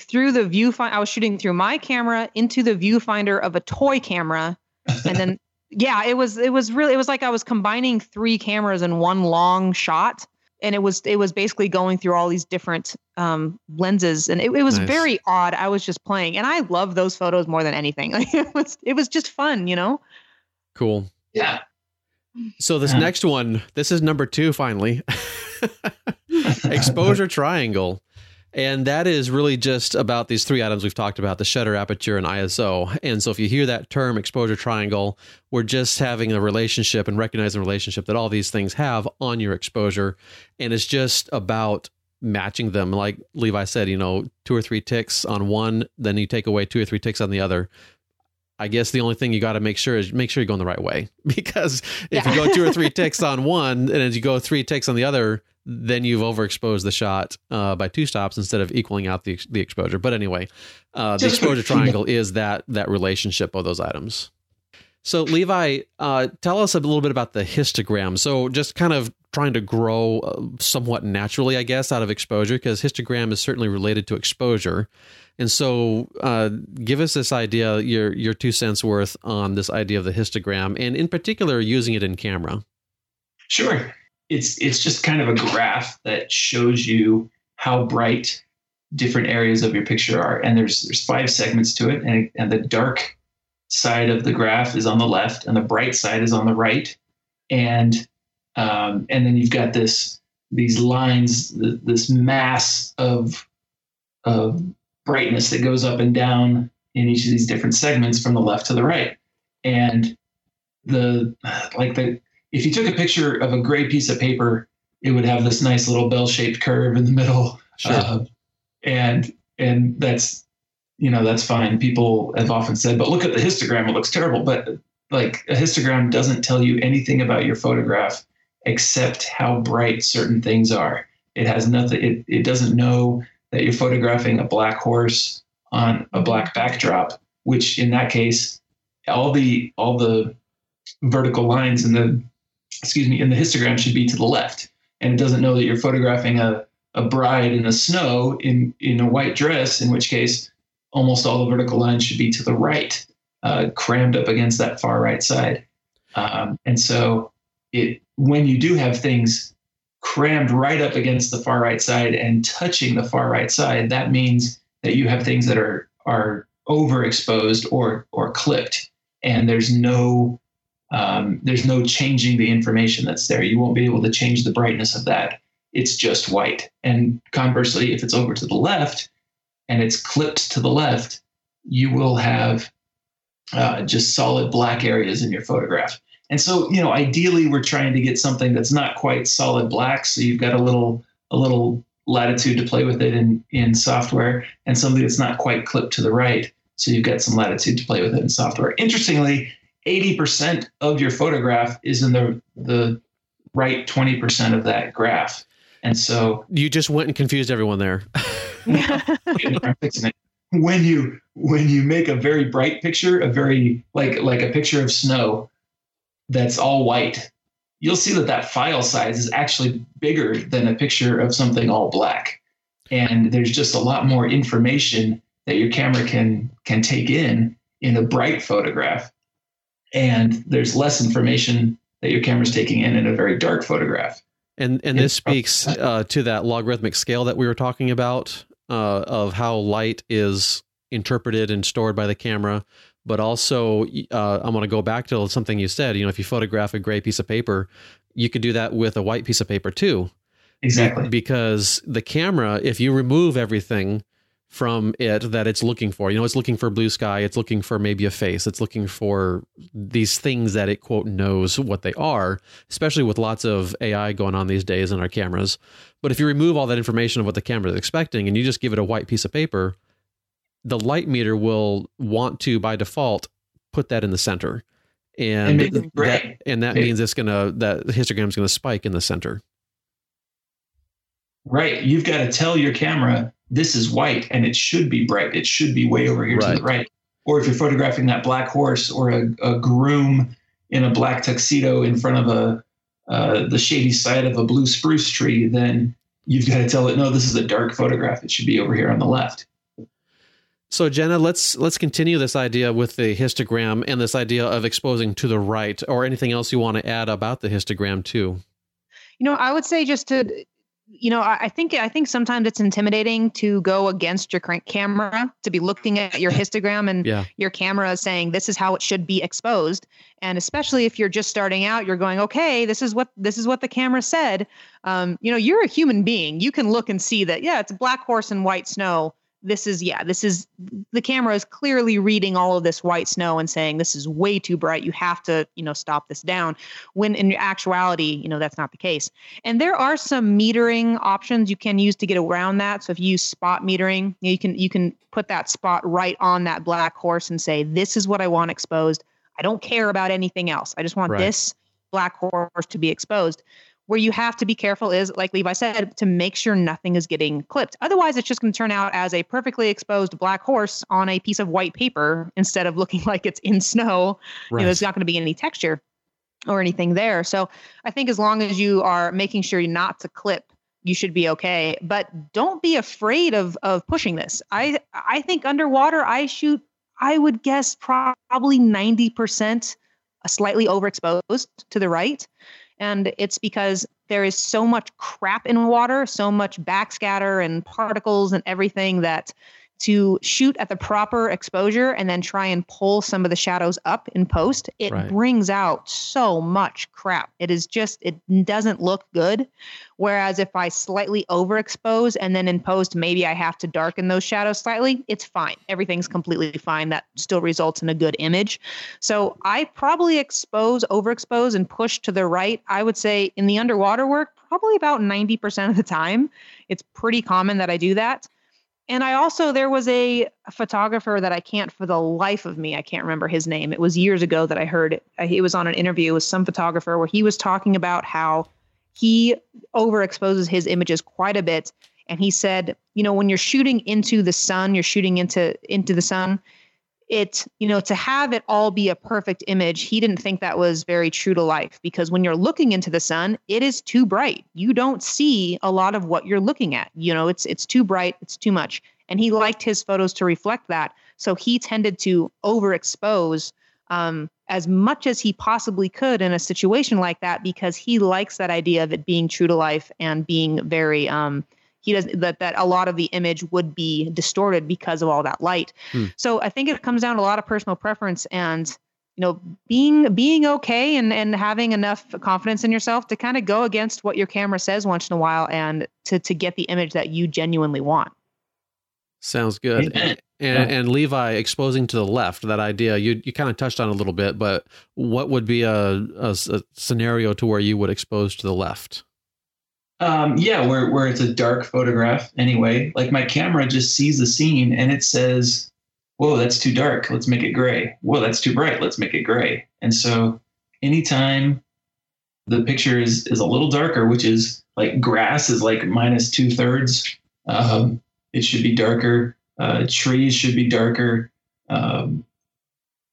through the viewfinder. I was shooting through my camera into the viewfinder of a toy camera, and then [laughs] yeah, it was it was really it was like I was combining three cameras in one long shot, and it was it was basically going through all these different um, lenses, and it, it was Nice. very odd. I was just playing, and I love those photos more than anything. [laughs] Like it was it was just fun, you know. Cool. Yeah, So this Yeah. next one, this is number two finally. [laughs] Exposure triangle. And that is really just about these three items we've talked about the shutter, aperture, and ISO. And so if you hear that term exposure triangle, we're just having a relationship and recognizing the relationship that all these things have on your exposure. And it's just about matching them. Like Levi said, you know, two or three ticks on one, then you take away two or three ticks on the other. I guess the only thing you got to make sure is make sure you're going the right way [laughs] because if you go two or three ticks on one and as you go three ticks on the other, then you've overexposed the shot uh, by two stops instead of equaling out the the exposure. But anyway, uh, the exposure triangle is that that relationship of those items. So Levi, uh, tell us a little bit about the histogram. So just kind of trying to grow uh, somewhat naturally, I guess, out of exposure because histogram is certainly related to exposure. And so, uh, give us this idea, your your two cents worth on this idea of the histogram, and in particular, using it in camera. sure. It's it's just kind of a graph that shows you how bright different areas of your picture are, and there's there's five segments to it, and and the dark side of the graph is on the left, and the bright side is on the right, and um, and then you've got this these lines, th- this mass of of brightness that goes up and down in each of these different segments from the left to the right, and the like the if you took a picture of a gray piece of paper, it would have this nice little bell-shaped curve in the middle, Sure. uh, and and that's you know that's fine. People have often said, but look at the histogram; it looks terrible. But like a histogram doesn't tell you anything about your photograph except how bright certain things are. It has nothing. It it doesn't know that you're photographing a black horse on a black backdrop, which in that case, all the all the vertical lines in the excuse me in the histogram should be to the left, and it doesn't know that you're photographing a a bride in the snow in in a white dress, in which case almost all the vertical lines should be to the right, uh, crammed up against that far right side. Um, and so it when you do have things crammed right up against the far right side and touching the far right side, that means that you have things that are are overexposed or or clipped, and there's no um, there's no changing the information that's there. You won't be able to change the brightness of that. It's just white. And conversely, if it's over to the left and it's clipped to the left, you will have uh, just solid black areas in your photograph. And so, you know, ideally, we're trying to get something that's not quite solid black. So you've got a little a little latitude to play with it in in software, and something that's not quite clipped to the right. So you've got some latitude to play with it in software. Interestingly, 80% of your photograph is in the the right 20% of that graph. And so You just went and confused everyone there. I'm fixing it. when you when you make a very bright picture, a very like like a picture of snow that's all white, you'll see that that file size is actually bigger than a picture of something all black. And there's just a lot more information that your camera can can take in in a bright photograph. And there's less information that your camera's taking in in a very dark photograph. And and this speaks uh, to that logarithmic scale that we were talking about uh, of how light is interpreted and stored by the camera. But also, uh, I'm going to go back to something you said. You know, if you photograph a gray piece of paper, you could do that with a white piece of paper too. Exactly. Because the camera, if you remove everything from it that it's looking for, you know, it's looking for blue sky, it's looking for maybe a face, it's looking for these things that it quote knows what they are, especially with lots of AI going on these days in our cameras. But if you remove all that information of what the camera is expecting and you just give it a white piece of paper, the light meter will want to by default put that in the center. And, And that, and that means it's gonna that histogram's gonna spike in the center. Right. You've got to tell your camera this is white and it should be bright. It should be way over here to the right. Or if you're photographing that black horse or a, a groom in a black tuxedo in front of a uh, the shady side of a blue spruce tree, then you've got to tell it no, this is a dark photograph. It should be over here on the left. So Jenna, let's let's continue this idea with the histogram and this idea of exposing to the right, or anything else you want to add about the histogram too. You know, I would say just to, you know, I, I think I think sometimes it's intimidating to go against your crank camera to be looking at your [laughs] histogram and Yeah, your camera is saying this is how it should be exposed. And especially if you're just starting out you're going okay this is what this is what the camera said. Um, you know you're a human being. You can look and see that yeah it's a black horse and white snow this is yeah this is the camera is clearly reading all of this white snow and saying this is way too bright. You have to you know stop this down. When in actuality you know that's not the case. And there are some metering options you can use to get around that. So if you use spot metering you can you can put that spot right on that black horse and say this is what i want exposed. I don't care about anything else. I just want Right. this black horse to be exposed where you have to be careful is like levi said to make sure nothing is getting clipped otherwise it's just going to turn out as a perfectly exposed black horse on a piece of white paper instead of [laughs] looking like it's in snow you know, there's not going to be any texture or anything there. So I think as long as you are making sure you're not to clip, you should be okay. But don't be afraid of of pushing this. I I think underwater I shoot I would guess probably 90% slightly overexposed to the right. And it's because there is so much crap in water, so much backscatter and particles and everything that to shoot at the proper exposure and then try and pull some of the shadows up in post, it Right. brings out so much crap. It is just, it doesn't look good. Whereas if I slightly overexpose and then in post, maybe I have to darken those shadows slightly, it's fine. Everything's completely fine. That still results in a good image. So I probably expose, overexpose, and push to the right. I would say in the underwater work, probably about 90% of the time. It's pretty common that I do that. And I also, there was a, photographer that I can't for the life of me, I can't remember his name. It was years ago that I heard it. Uh, He was on an interview with some photographer where he was talking about how he overexposes his images quite a bit. And he said, you know, when you're shooting into the sun, you're shooting into into the sun, it, you know, to have it all be a perfect image, he didn't think that was very true to life because when you're looking into the sun, it is too bright. You don't see a lot of what you're looking at. You know, it's it's too bright, it's too much. And he liked his photos to reflect that. So he tended to overexpose um, as much as he possibly could in a situation like that because he likes that idea of it being true to life and being very um, he does that that a lot of the image would be distorted because of all that light. Hmm. So I think it comes down to a lot of personal preference and you know being being okay and and having enough confidence in yourself to kind of go against what your camera says once in a while and to to get the image that you genuinely want. Sounds good. [clears throat] Amen. And, and Levi exposing to the left, that idea you you kind of touched on a little bit, but what would be a a scenario to where you would expose to the left? Um, yeah, where where it's a dark photograph anyway. Like my camera just sees the scene and it says, "Whoa, that's too dark. Let's make it gray. Whoa, that's too bright. Let's make it gray." And so, anytime the picture is is a little darker, which is like grass is like minus two thirds, um, it should be darker. Uh, trees should be darker. Um,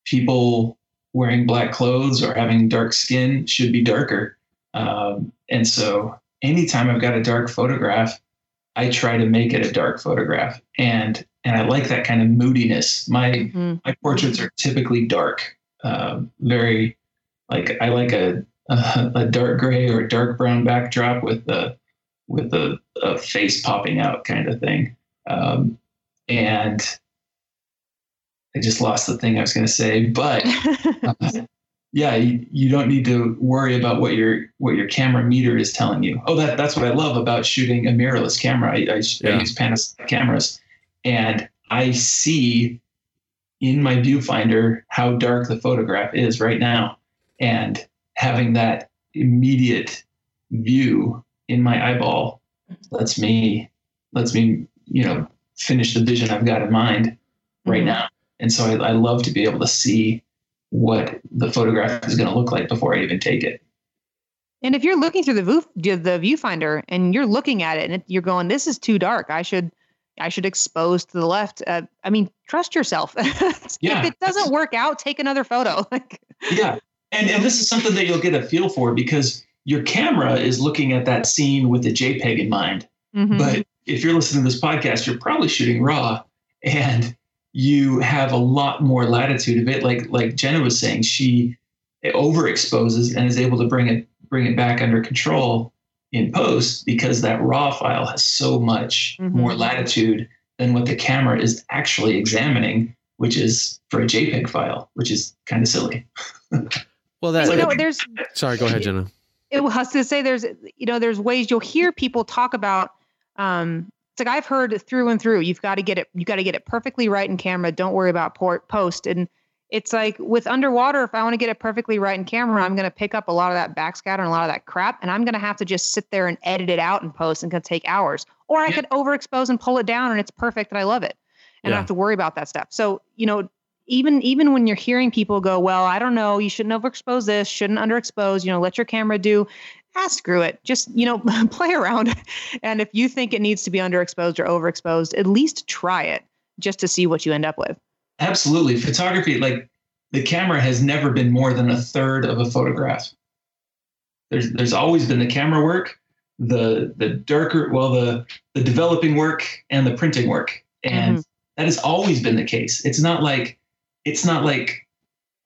people wearing black clothes or having dark skin should be darker. Um, and so anytime I've got a dark photograph, I try to make it a dark photograph. And and I like that kind of moodiness. My Mhm. my portraits are typically dark, um, very like I like a, a [laughs] a dark gray or dark brown backdrop with the with a, a face popping out kind of thing. Um, and I just lost the thing I was going to say, but [laughs] uh, yeah, you, you don't need to worry about what your what your camera meter is telling you. Oh, that that's what I love about shooting a mirrorless camera. I, I, Yeah. I use Panasonic cameras, and I see in my viewfinder how dark the photograph is right now, and having that immediate view in my eyeball lets me lets me you know finish the vision I've got in mind. right Mhm. now. And so I, I love to be able to see what the photograph is going to look like before I even take it. And if you're looking through the view, the viewfinder and you're looking at it and it, you're going, "This is too dark. I should, I should expose to the left." Uh, I mean, trust yourself. [laughs] Yeah, if it doesn't work out, take another photo. [laughs] Yeah. And, and this is something that you'll get a feel for because your camera is looking at that scene with the JPEG in mind. mhm. But if you're listening to this podcast, you're probably shooting raw and you have a lot more latitude of it. Like like Jenna was saying, she overexposes and is able to bring it bring it back under control in post because that raw file has so much Mhm. more latitude than what the camera is actually examining, which is for a JPEG file, which is kind of silly. [laughs] Well, that. you know, [laughs] there's sorry, go ahead, Jenna. it was to say there's you know there's ways you'll hear people talk about um it's like I've heard through and through you've got to get it you got to get it perfectly right in camera don't worry about port post. And it's like with underwater if I want to get it perfectly right in camera I'm going to pick up a lot of that backscatter and a lot of that crap and I'm going to have to just sit there and edit it out in post and going to take hours. Or I Yeah. could overexpose and pull it down and it's perfect and I love it. And I don't have to worry about that stuff. So you know even even when you're hearing people go well I don't know you shouldn't overexpose this shouldn't underexpose you know let your camera do ah, screw it. Just, you know, [laughs] play around. And if you think it needs to be underexposed or overexposed, at least try it just to see what you end up with. Absolutely. Photography, like the camera has never been more than a third of a photograph. There's there's always been the camera work, the the darker, well, the the developing work and the printing work. And that has always been the case. It's not like it's not like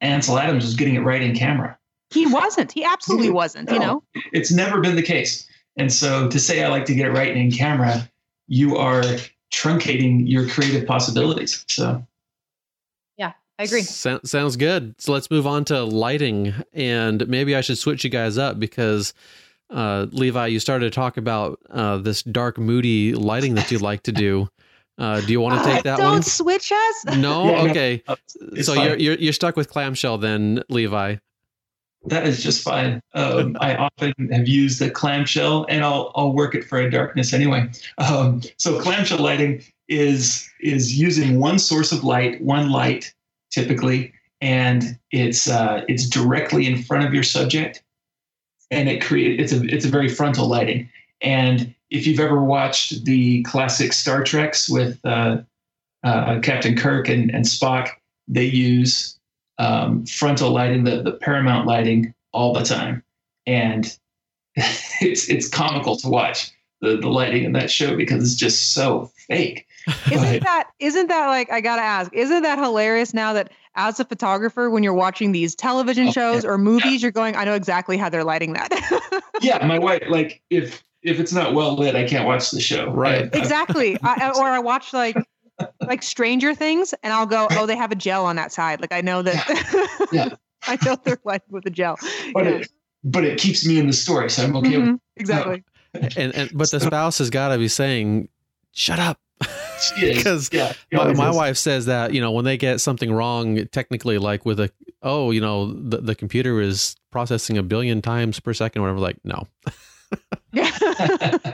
Ansel Adams was getting it right in camera. He wasn't. He absolutely wasn't, you know? It's never been the case. And so to say I like to get it right in camera, you are truncating your creative possibilities. So yeah, I agree. So- sounds good. So let's move on to lighting, and maybe I should switch you guys up because uh, Levi, you started to talk about uh, this dark, moody lighting that you like to do. Uh, do you want to take that one? Don't switch us. No. Yeah, no. okay. it's so fine. you're, you're you're stuck with clamshell then, Levi. That is just fine. Um, I often have used a clamshell, and I'll I'll work it for a darkness anyway. Um, so clamshell lighting is is using one source of light, one light typically, and it's uh, it's directly in front of your subject, and it create it's a it's a very frontal lighting. And if you've ever watched the classic Star Treks with uh, uh, Captain Kirk and, and Spock, they use um, frontal lighting, the, the paramount lighting, all the time, and [laughs] it's it's comical to watch the the lighting in that show because it's just so fake. [laughs] Isn't But- that isn't that like I gotta ask, isn't that hilarious now that as a photographer, when you're watching these television Oh, shows or movies, you're going, I know exactly how they're lighting that. [laughs] yeah, my wife like if if it's not well lit, I can't watch the show. Right. I- I- exactly. I, or I watch like like Stranger Things, and I'll go, oh, they have a gel on that side. Like I know that. [laughs] Yeah. [laughs] I know they're lighting with a gel. but Yeah. it but it keeps me in the story, so I'm okay with Mhm, exactly. And and but the [laughs] spouse has got to be saying, "Shut up." Because yeah, my, my wife says that you know when they get something wrong technically like with a oh you know the, the computer is processing a billion times per second or whatever like no Yeah.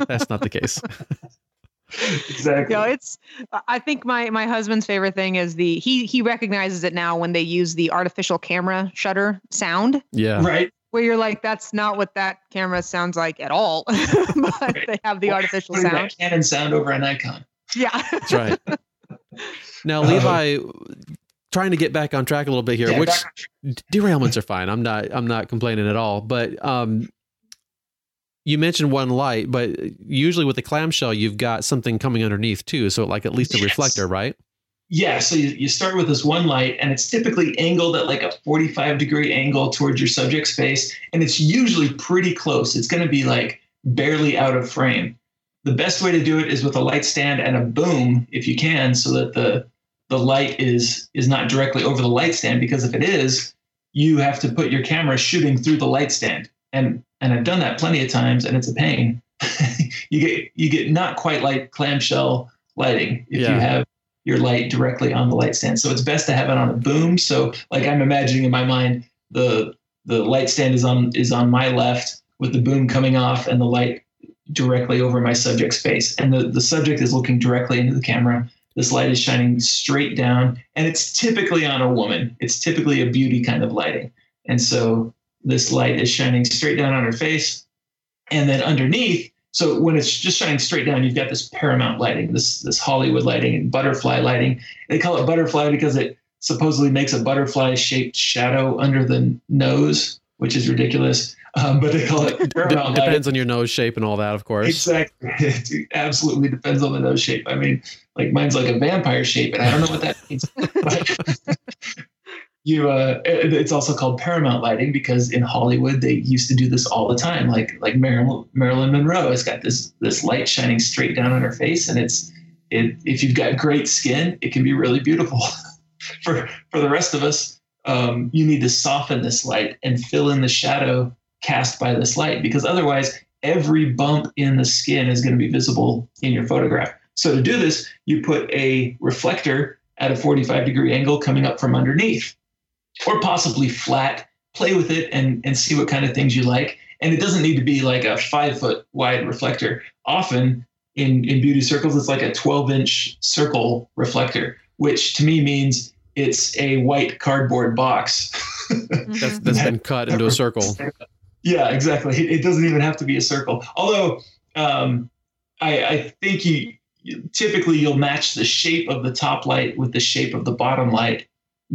that's not the case exactly. you know, it's. I think my my husband's favorite thing is the he he recognizes it now when they use the artificial camera shutter sound, yeah right. where you're like, that's not what that camera sounds like at all. [laughs] but they have the artificial sound. that Canon sound over a Nikon. Yeah. that's right [laughs] now Uh, levi trying to get back on track a little bit here Yeah, which derailments are fine i'm not i'm not complaining at all but um you mentioned one light but usually with the clamshell you've got something coming underneath too so like at least a Yes. reflector right Yeah, so you, you start with this one light, and it's typically angled at like a 45 degree angle towards your subject space, and it's usually pretty close. It's going to be like barely out of frame. The best way to do it is with a light stand and a boom, if you can, so that the the light is is not directly over the light stand. Because if it is, you have to put your camera shooting through the light stand, and and I've done that plenty of times, and it's a pain. [laughs] you get you get not quite like clamshell lighting if Yeah. you have your light directly on the light stand. So it's best to have it on a boom. So like I'm imagining in my mind, the the light stand is on is on my left with the boom coming off and the light directly over my subject's face. And the, the subject is looking directly into the camera this light is shining straight down, and it's typically on a woman. It's typically a beauty kind of lighting. And so this light is shining straight down on her face. And then underneath, so when it's just shining straight down, you've got this paramount lighting, this this Hollywood lighting and butterfly lighting. They call it butterfly because it supposedly makes a butterfly shaped shadow under the nose, which is ridiculous. Um, but they call it [laughs] paramount depends on your nose shape and all that, of course. Exactly, [laughs] it absolutely depends on the nose shape. I mean, like mine's like a vampire shape, and I don't know what that means. [laughs] but you, uh, it's also called paramount lighting because in Hollywood they used to do this all the time. Like like Marilyn, Monroe has got this this light shining straight down on her face, and it's it, if you've got great skin, it can be really beautiful. [laughs] for for the rest of us, um, you need to soften this light and fill in the shadow cast by this light because otherwise every bump in the skin is going to be visible in your photograph. So to do this, you put a reflector at a 45 degree angle coming up from underneath or possibly flat. Play with it and, and see what kind of things you like. And it doesn't need to be like a five foot wide reflector. Often in, in beauty circles, it's like a 12 inch circle reflector, which to me means it's a white cardboard box. that's, that's been cut into a circle. Yeah, exactly. It doesn't even have to be a circle. Although um, I, I, think you, you, typically you'll match the shape of the top light with the shape of the bottom light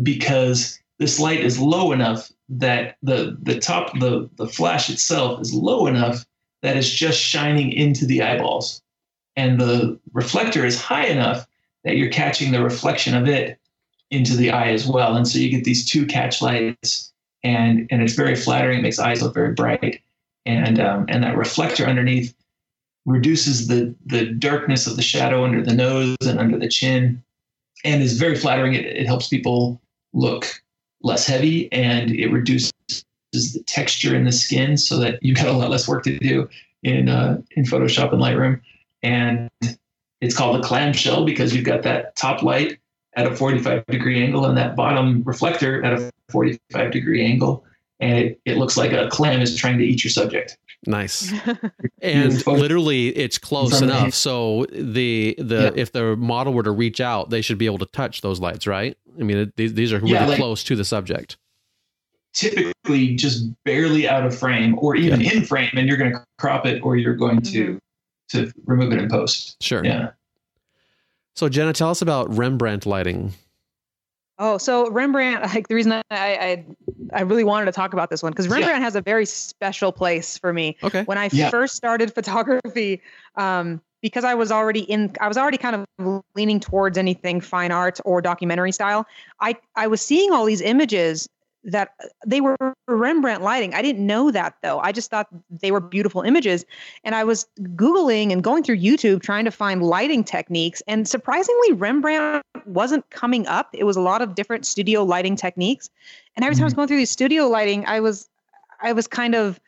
because this light is low enough that the the top the the flash itself is low enough that it's just shining into the eyeballs, and the reflector is high enough that you're catching the reflection of it into the eye as well. And so you get these two catch lights and and it's very flattering. Makes eyes look very bright, and um, and that reflector underneath reduces the the darkness of the shadow under the nose and under the chin, and is very flattering. It, it helps people look less heavy, and it reduces the texture in the skin, so that you've got a lot less work to do in uh, in Photoshop and Lightroom. And it's called a clamshell because you've got that top light at a 45 degree angle and that bottom reflector at a 45 degree angle. And it, it looks like a clam is trying to eat your subject. Nice. [laughs] and literally it's close enough. So the the yeah. if the model were to reach out, they should be able to touch those lights, right? I mean, these, these are really yeah, like, close to the subject. Typically just barely out of frame or even yeah. in frame and you're going to crop it or you're going to mm-hmm. to remove it in post. Sure. Yeah. So Jenna, tell us about Rembrandt lighting. Oh, so Rembrandt, [laughs] like the reason I I, I really wanted to talk about this one because Rembrandt yeah. has a very special place for me. Okay. When I yeah. first started [laughs] photography, um, because I was already in, I was already kind of leaning towards anything fine art or documentary style. I I was seeing all these images that they were Rembrandt lighting. I didn't know that though. I just thought they were beautiful images. And I was Googling and going through YouTube trying to find lighting techniques. And surprisingly, Rembrandt wasn't coming up. It was a lot of different studio lighting techniques. And every time I was mm-hmm. going through these studio lighting, I was, I was kind of,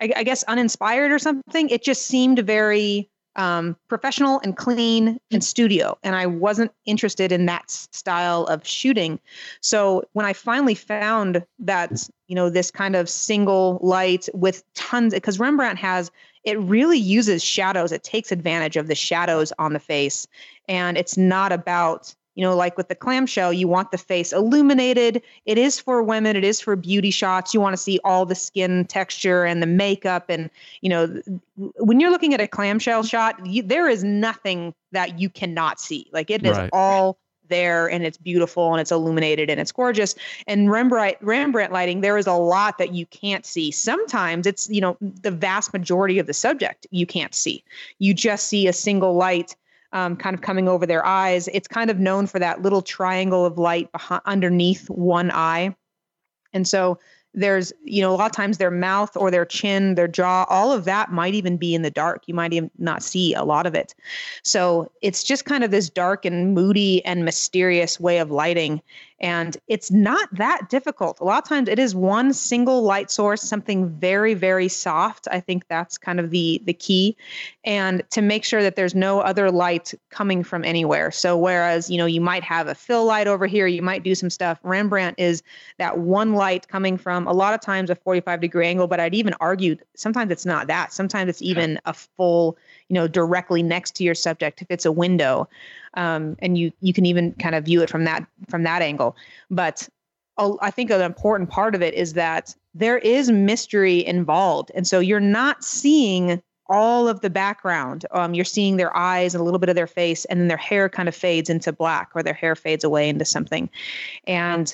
I, I guess, uninspired or something. It just seemed very um, professional and clean and studio. And I wasn't interested in that style of shooting. So when I finally found that, you know, this kind of single light with tons, because Rembrandt has, it really uses shadows. It takes advantage of the shadows on the face. And it's not about, you know, like with the clamshell, you want the face illuminated. It is for women, it is for beauty shots. You want to see all the skin texture and the makeup. And, you know, when you're looking at a clamshell shot, you, there is nothing that you cannot see. Like it is right. all there and it's beautiful and it's illuminated and it's gorgeous. And Rembrandt Rembrandt lighting, there is a lot that you can't see. Sometimes it's, you know, the vast majority of the subject you can't see. You just see a single light um, kind of coming over their eyes. It's kind of known for that little triangle of light behind, underneath one eye. And so there's you know a lot of times their mouth or their chin their jaw all of that might even be in the dark you might even not see a lot of it so it's just kind of this dark and moody and mysterious way of lighting and it's not that difficult. A lot of times it is one single light source, something very, very soft. I think that's kind of the the key. And to make sure that there's no other light coming from anywhere. So whereas, you know, you might have a fill light over here, you might do some stuff. Rembrandt is that one light coming from a lot of times a 45 degree angle, but I'd even argue sometimes it's not that. Sometimes it's even a full you know directly next to your subject if it's a window um, and you you can even kind of view it from that from that angle but I think an important part of it is that there is mystery involved. And so you're not seeing all of the background. Um, you're seeing their eyes and a little bit of their face, and then their hair kind of fades into black or their hair fades away into something. And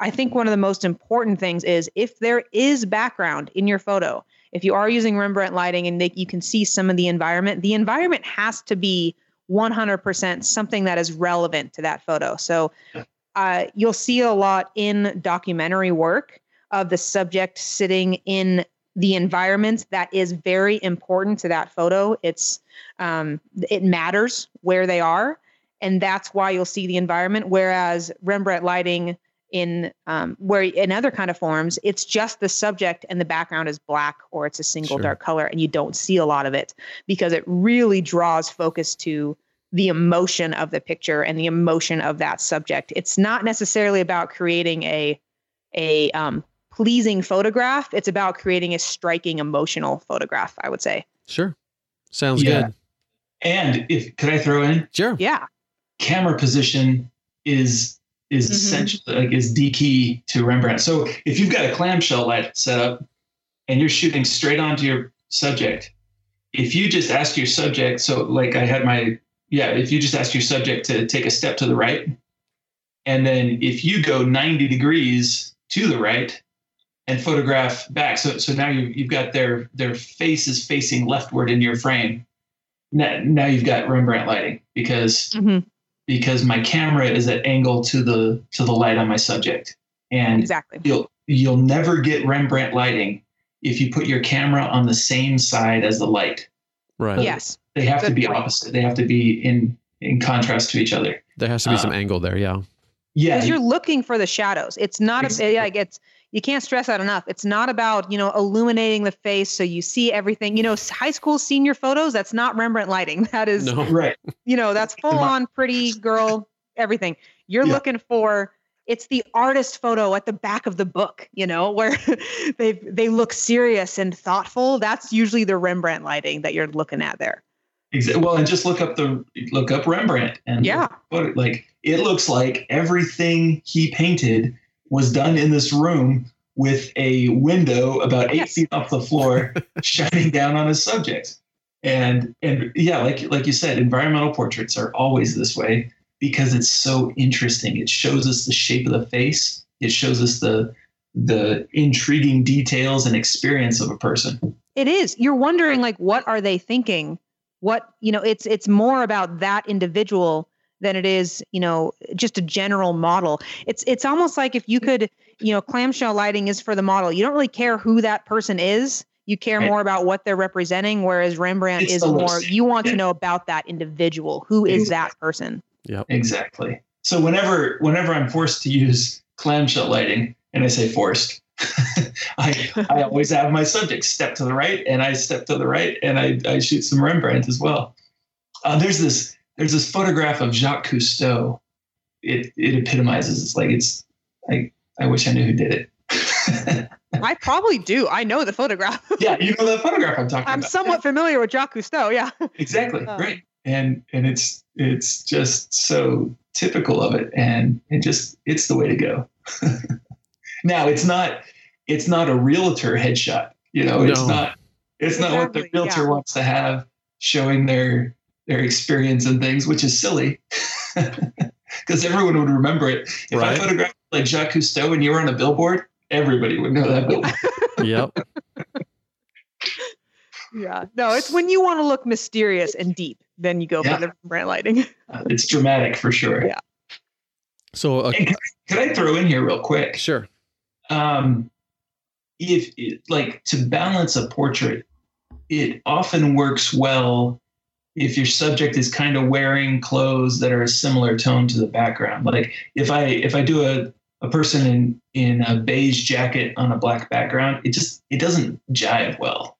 I think one of the most important things is if there is background in your photo, if you are using Rembrandt lighting and they, you can see some of the environment, the environment has to be 100% something that is relevant to that photo. So uh, you'll see a lot in documentary work of the subject sitting in the environment that is very important to that photo. It's um, it matters where they are, and that's why you'll see the environment. Whereas Rembrandt lighting in um, where in other kind of forms, it's just the subject and the background is black or it's a single sure. dark color, and you don't see a lot of it because it really draws focus to the emotion of the picture and the emotion of that subject. It's not necessarily about creating a a um, pleasing photograph. It's about creating a striking emotional photograph. I would say. Sure, sounds yeah. good. And if could I throw in? Sure. Yeah. Camera position is is mm-hmm. essential. Like is the key to Rembrandt. So if you've got a clamshell light set up and you're shooting straight onto your subject, if you just ask your subject, so like I had my yeah, if you just ask your subject to take a step to the right, and then if you go 90 degrees to the right and photograph back, so so now you've you've got their their face is facing leftward in your frame. Now, now you've got Rembrandt lighting because mm-hmm. Because my camera is at angle to the to the light on my subject, and exactly you'll you'll never get Rembrandt lighting if you put your camera on the same side as the light. Right. yes. They have Good to be point. opposite. They have to be in in contrast to each other. There has to be uh, some angle there. Yeah. Yeah. Because you're looking for the shadows. It's not exactly. a, like it's you can't stress that enough. It's not about, you know, illuminating the face so you see everything. You know, high school senior photos, that's not Rembrandt lighting. [laughs] That is no. right. You know, that's full on pretty girl everything. You're yeah. looking for it's the artist photo at the back of the book, you know, [laughs] where they they look serious and thoughtful. That's usually the Rembrandt lighting that you're looking at there. Exactly. Well, and just look up the look up Rembrandt and yeah, look, like it looks like everything he painted was done in this room with a window about eight yes. feet off the floor, [laughs] shining down on his subject. And and yeah, like like you said, environmental portraits are always this way because it's so interesting. It shows us the shape of the face. It shows us the the intriguing details and experience of a person. It is. You're wondering like what are they thinking? What, you know, it's it's more about that individual than it is, you know, just a general model. It's it's almost like if you could, you know, clamshell lighting is for the model. You don't really care who that person is. You care right. more about what they're representing, whereas Rembrandt it's is more you want to know about that individual. Who is exactly. that person? Yeah, Exactly. So whenever whenever I'm forced to use clamshell lighting, and I say forced, [laughs] I I always have my subject step to the right, and I step to the right, and I, I shoot some Rembrandt as well. Uh, there's this there's this photograph of Jacques Cousteau. It it epitomizes. It's like it's I I wish I knew who did it. [laughs] I probably do. I know the photograph. [laughs] yeah, you know the photograph I'm talking I'm about. I'm somewhat familiar with Jacques Cousteau. Yeah. [laughs] Exactly. Um, right and and it's it's just so typical of it and it just it's the way to go now it's not it's not a realtor headshot you know no. it's not it's exactly, not what the realtor yeah. wants to have showing their their experience and things which is silly [laughs] because everyone would remember it if right. i photographed like jacques cousteau and you were on a billboard everybody would know that [laughs] billboard yep yeah no it's when you want to look mysterious and deep then you go yeah. for the brand lighting. [laughs] uh, it's dramatic for sure. Yeah. So, uh, can, can, I throw in here real quick? Sure. Um, if like to balance a portrait, it often works well if your subject is kind of wearing clothes that are a similar tone to the background. Like if I if I do a a person in in a beige jacket on a black background, it just it doesn't jive well.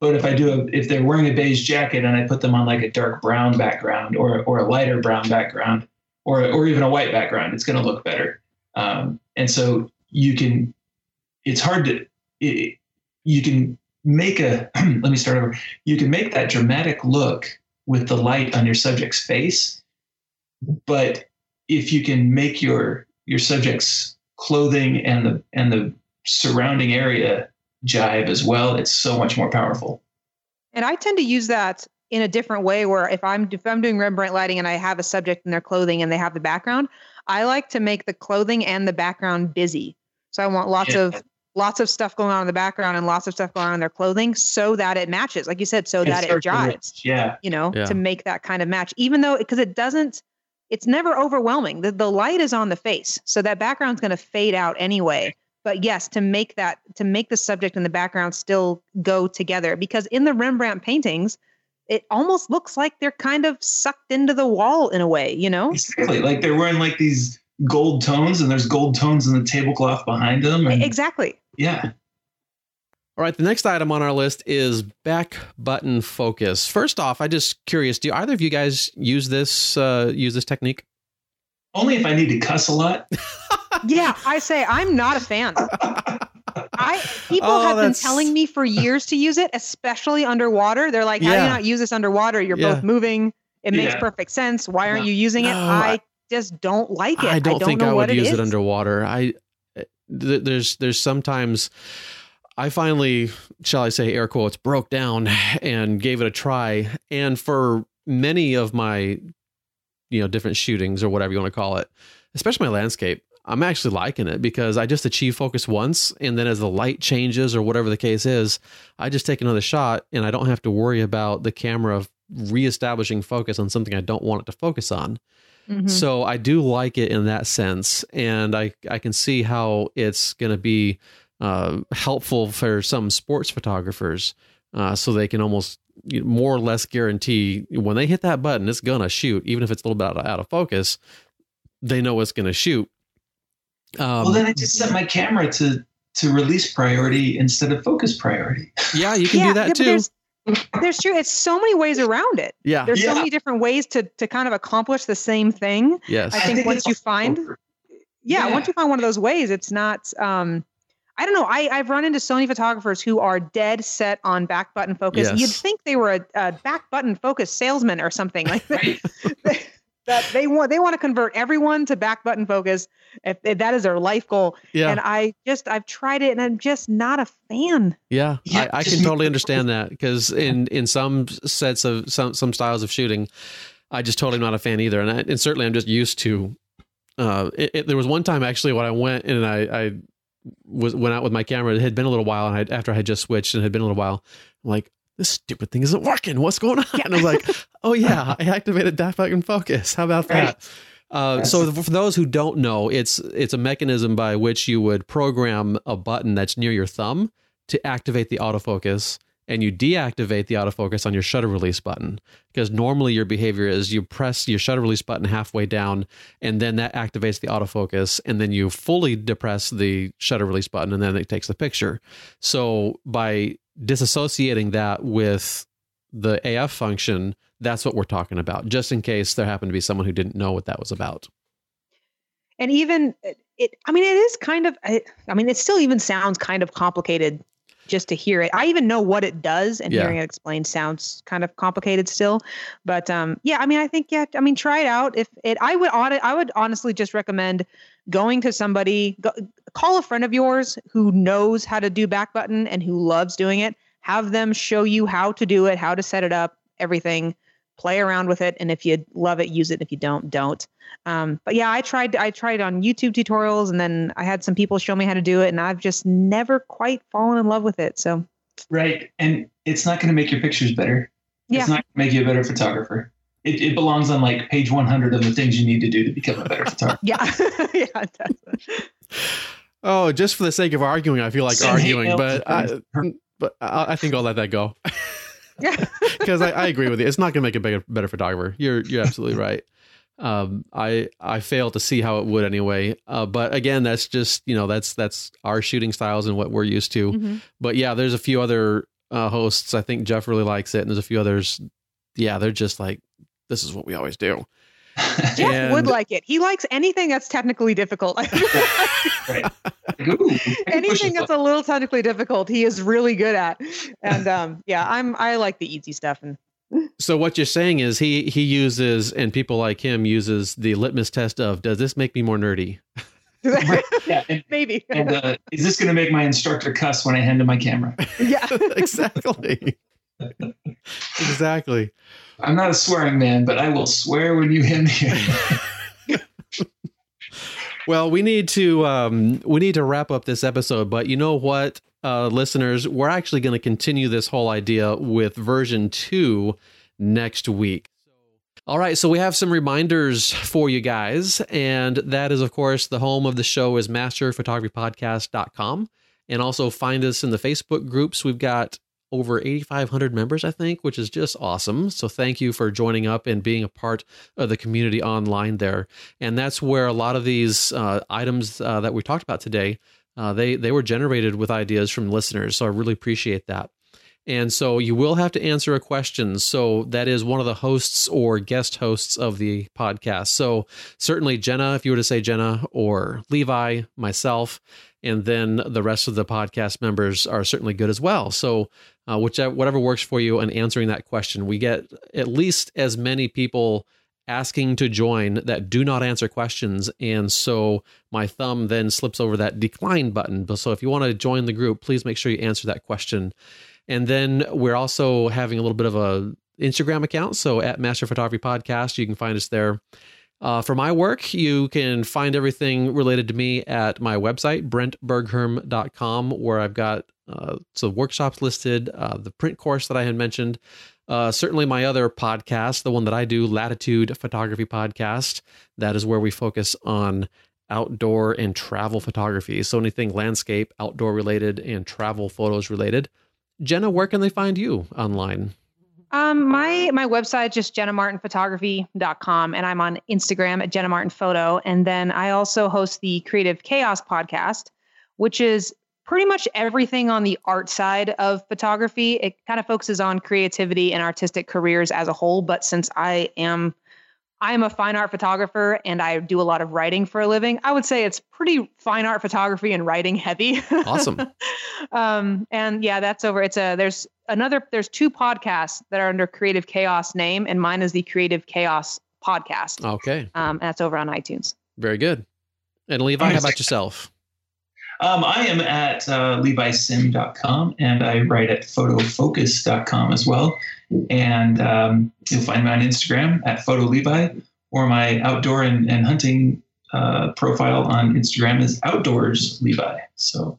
But if I do a, if they're wearing a beige jacket and I put them on like a dark brown background or or a lighter brown background or or even a white background, it's going to look better. Um, and so you can, it's hard to, it, you can make a [clears throat] let me start over. You can make that dramatic look with the light on your subject's face, but if you can make your your subject's clothing and the and the surrounding area jive as well, it's so much more powerful. And I tend to use that in a different way where if I'm if I'm doing Rembrandt lighting and I have a subject in their clothing and they have the background, I like to make the clothing and the background busy. So I want lots yeah. of lots of stuff going on in the background and lots of stuff going on in their clothing so that it matches. Like you said, so that it jives. Yeah. You know, yeah. to make that kind of match. Even though because it doesn't it's never overwhelming. The the light is on the face. So that background's going to fade out anyway. But yes, to make that to make the subject and the background still go together because in the Rembrandt paintings, it almost looks like they're kind of sucked into the wall in a way, you know? Exactly. Like they're wearing like these gold tones and there's gold tones in the tablecloth behind them. And, exactly. Yeah. All right, the next item on our list is back button focus. First off, I just curious, do either of you guys use this uh, use this technique? Only if I need to cuss a lot. [laughs] yeah, I say I'm not a fan. I people oh, have that's... been telling me for years to use it, especially underwater. They're like, "How yeah. do you not use this underwater? You're yeah. both moving. It makes yeah. perfect sense. Why aren't you using it?" No, I just don't like it. I don't, I don't think I would use it, it underwater. I th- there's there's sometimes I finally, shall I say, air quotes, broke down and gave it a try. And for many of my, you know, different shootings or whatever you want to call it, especially my landscape, I'm actually liking it because I just achieve focus once, and then as the light changes or whatever the case is, I just take another shot, and I don't have to worry about the camera reestablishing focus on something I don't want it to focus on. Mm-hmm. So I do like it in that sense, and I I can see how it's going to be uh, helpful for some sports photographers, uh, so they can almost more or less guarantee when they hit that button, it's gonna shoot, even if it's a little bit out of, out of focus. They know it's gonna shoot um, well, then I just set my camera to to release priority instead of focus priority. Yeah, you [laughs] can yeah, do that yeah, too. There's, there's true. It's so many ways around it. Yeah, there's yeah. so many different ways to to kind of accomplish the same thing. Yes, I think, I think once you find, yeah, once you find one of those ways, it's not. um I don't know. I, I've run into so many photographers who are dead set on back button focus. Yes. You'd think they were a, a back button focus salesman or something like that that they want they want to convert everyone to back button focus if, if, that is their life goal. Yeah. And i just i've tried it and i'm just not a fan. Yeah, yeah I, I can totally understand that because in in some sets of some some styles of shooting i just totally not a fan either. And, I, and certainly i'm just used to uh it, it, there was one time actually when i went and i i was went out with my camera. It had been a little while and I, after i had just switched and it had been a little while I'm like this stupid thing isn't working. What's going on? Yeah. And I was like, [laughs] oh yeah, I activated back button focus. How about that? Uh, so for those who don't know, it's it's a mechanism by which you would program a button that's near your thumb to activate the autofocus, and you deactivate the autofocus on your shutter release button. Because normally your behavior is you press your shutter release button halfway down, and then that activates the autofocus, and then you fully depress the shutter release button, and then it takes the picture. So by disassociating that with the AF function, that's what we're talking about, just in case there happened to be someone who didn't know what that was about. And even it, I mean, it is kind of, I, I mean, it still even sounds kind of complicated just to hear it. I even know what it does, and yeah. hearing it explained sounds kind of complicated still. But um, yeah, I mean, I think yeah, I mean, try it out. If it, I would audit, I would honestly just recommend going to somebody, go, call a friend of yours who knows how to do back button and who loves doing it. Have them show you how to do it, how to set it up, everything. Play around with it, and if you love it, use it. If you don't, don't. Um, but yeah, I tried. I tried on YouTube tutorials, and then I had some people show me how to do it, and I've just never quite fallen in love with it. So right, and it's not going to make your pictures better. Yeah. It's not going to make you a better photographer. It, it, belongs on like page 100 of the things you need to do to become a better [laughs] photographer. yeah, [laughs] yeah, Oh, just for the sake of arguing, I feel like Send arguing, but I, [laughs] but I, I think I'll let that go. [laughs] [laughs] Yeah, because I, I, agree with you. It's not going to make a better, better photographer. You're you're absolutely right. Um, I I fail to see how it would anyway. Uh, but again, that's just you know that's that's our shooting styles and what we're used to. Mm-hmm. But yeah, there's a few other uh, hosts. I think Jeff really likes it, and there's a few others. Yeah, they're just like this is what we always do. [laughs] Jeff and, would like it. He likes anything that's technically difficult. [laughs] [laughs] right. Ooh, anything that's a little technically difficult, he is really good at. And um, yeah, I'm I like the easy stuff. And so what you're saying is he he uses and people like him uses the litmus test of does this make me more nerdy? yeah, and, maybe. and uh, is this going to make my instructor cuss when I hand him my camera? Yeah, exactly. Exactly. I'm not a swearing man, but I will swear when you hand me. [laughs] well, we need to um, we need to wrap up this episode, but you know what, uh, listeners, we're actually going to continue this whole idea with version two next week. All right, so we have some reminders for you guys, and that is, of course, the home of the show is masterphotographypodcast.com. And also find us in the Facebook groups. We've got over 8,500 members, I think, which is just awesome. So thank you for joining up and being a part of the community online there. And that's where a lot of these uh, items uh, that we talked about today, uh, they they were generated with ideas from listeners. So I really appreciate that. And so you will have to answer a question. So that is one of the hosts or guest hosts of the podcast. So certainly Jenna, if you were to say Jenna or Levi, myself, and then the rest of the podcast members are certainly good as well. So uh, whichever whatever works for you and answering that question, we get at least as many people asking to join that do not answer questions and so my thumb then slips over that decline button so if you want to join the group please make sure you answer that question and then we're also having a little bit of a Instagram account. So at Master Photography Podcast, you can find us there. Uh, for my work, you can find everything related to me at my website, brentbergherm.com, where I've got uh, some workshops listed, uh, the print course that I had mentioned, uh, certainly my other podcast, the one that I do, Latitude Photography Podcast. That is where we focus on outdoor and travel photography. So anything landscape, outdoor related, and travel photos related. Jenna, where can they find you online? Um, my my website just jennamartinphotography.com and I'm on Instagram at Jenna Martin Photo. And then I also host the Creative Chaos podcast, which is pretty much everything on the art side of photography. It kind of focuses on creativity and artistic careers as a whole. But since I am I'm a fine art photographer and I do a lot of writing for a living. I would say it's pretty fine art photography and writing heavy. Awesome. [laughs] um, and yeah, that's over. It's a there's another there's two podcasts that are under Creative Chaos name, and mine is the Creative Chaos podcast. Okay. Um, and that's over on iTunes. Very good. And Levi, how about yourself? Um, I am at uh, levisim.com and I write at photofocus.com as well. And um, you'll find me on Instagram at PhotoLevi or my outdoor and, and hunting uh, profile on Instagram is Outdoors Levi. So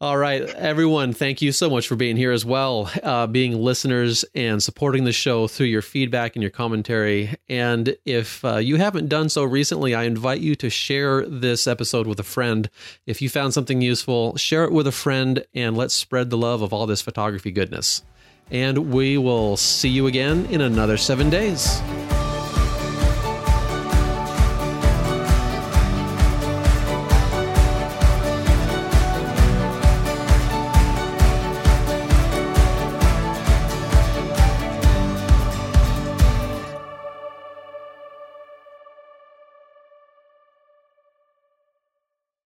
all right, everyone, thank you so much for being here as well, uh, being listeners and supporting the show through your feedback and your commentary. And if uh, you haven't done so recently, I invite you to share this episode with a friend. If you found something useful, share it with a friend and let's spread the love of all this photography goodness. And we will see you again in another seven days.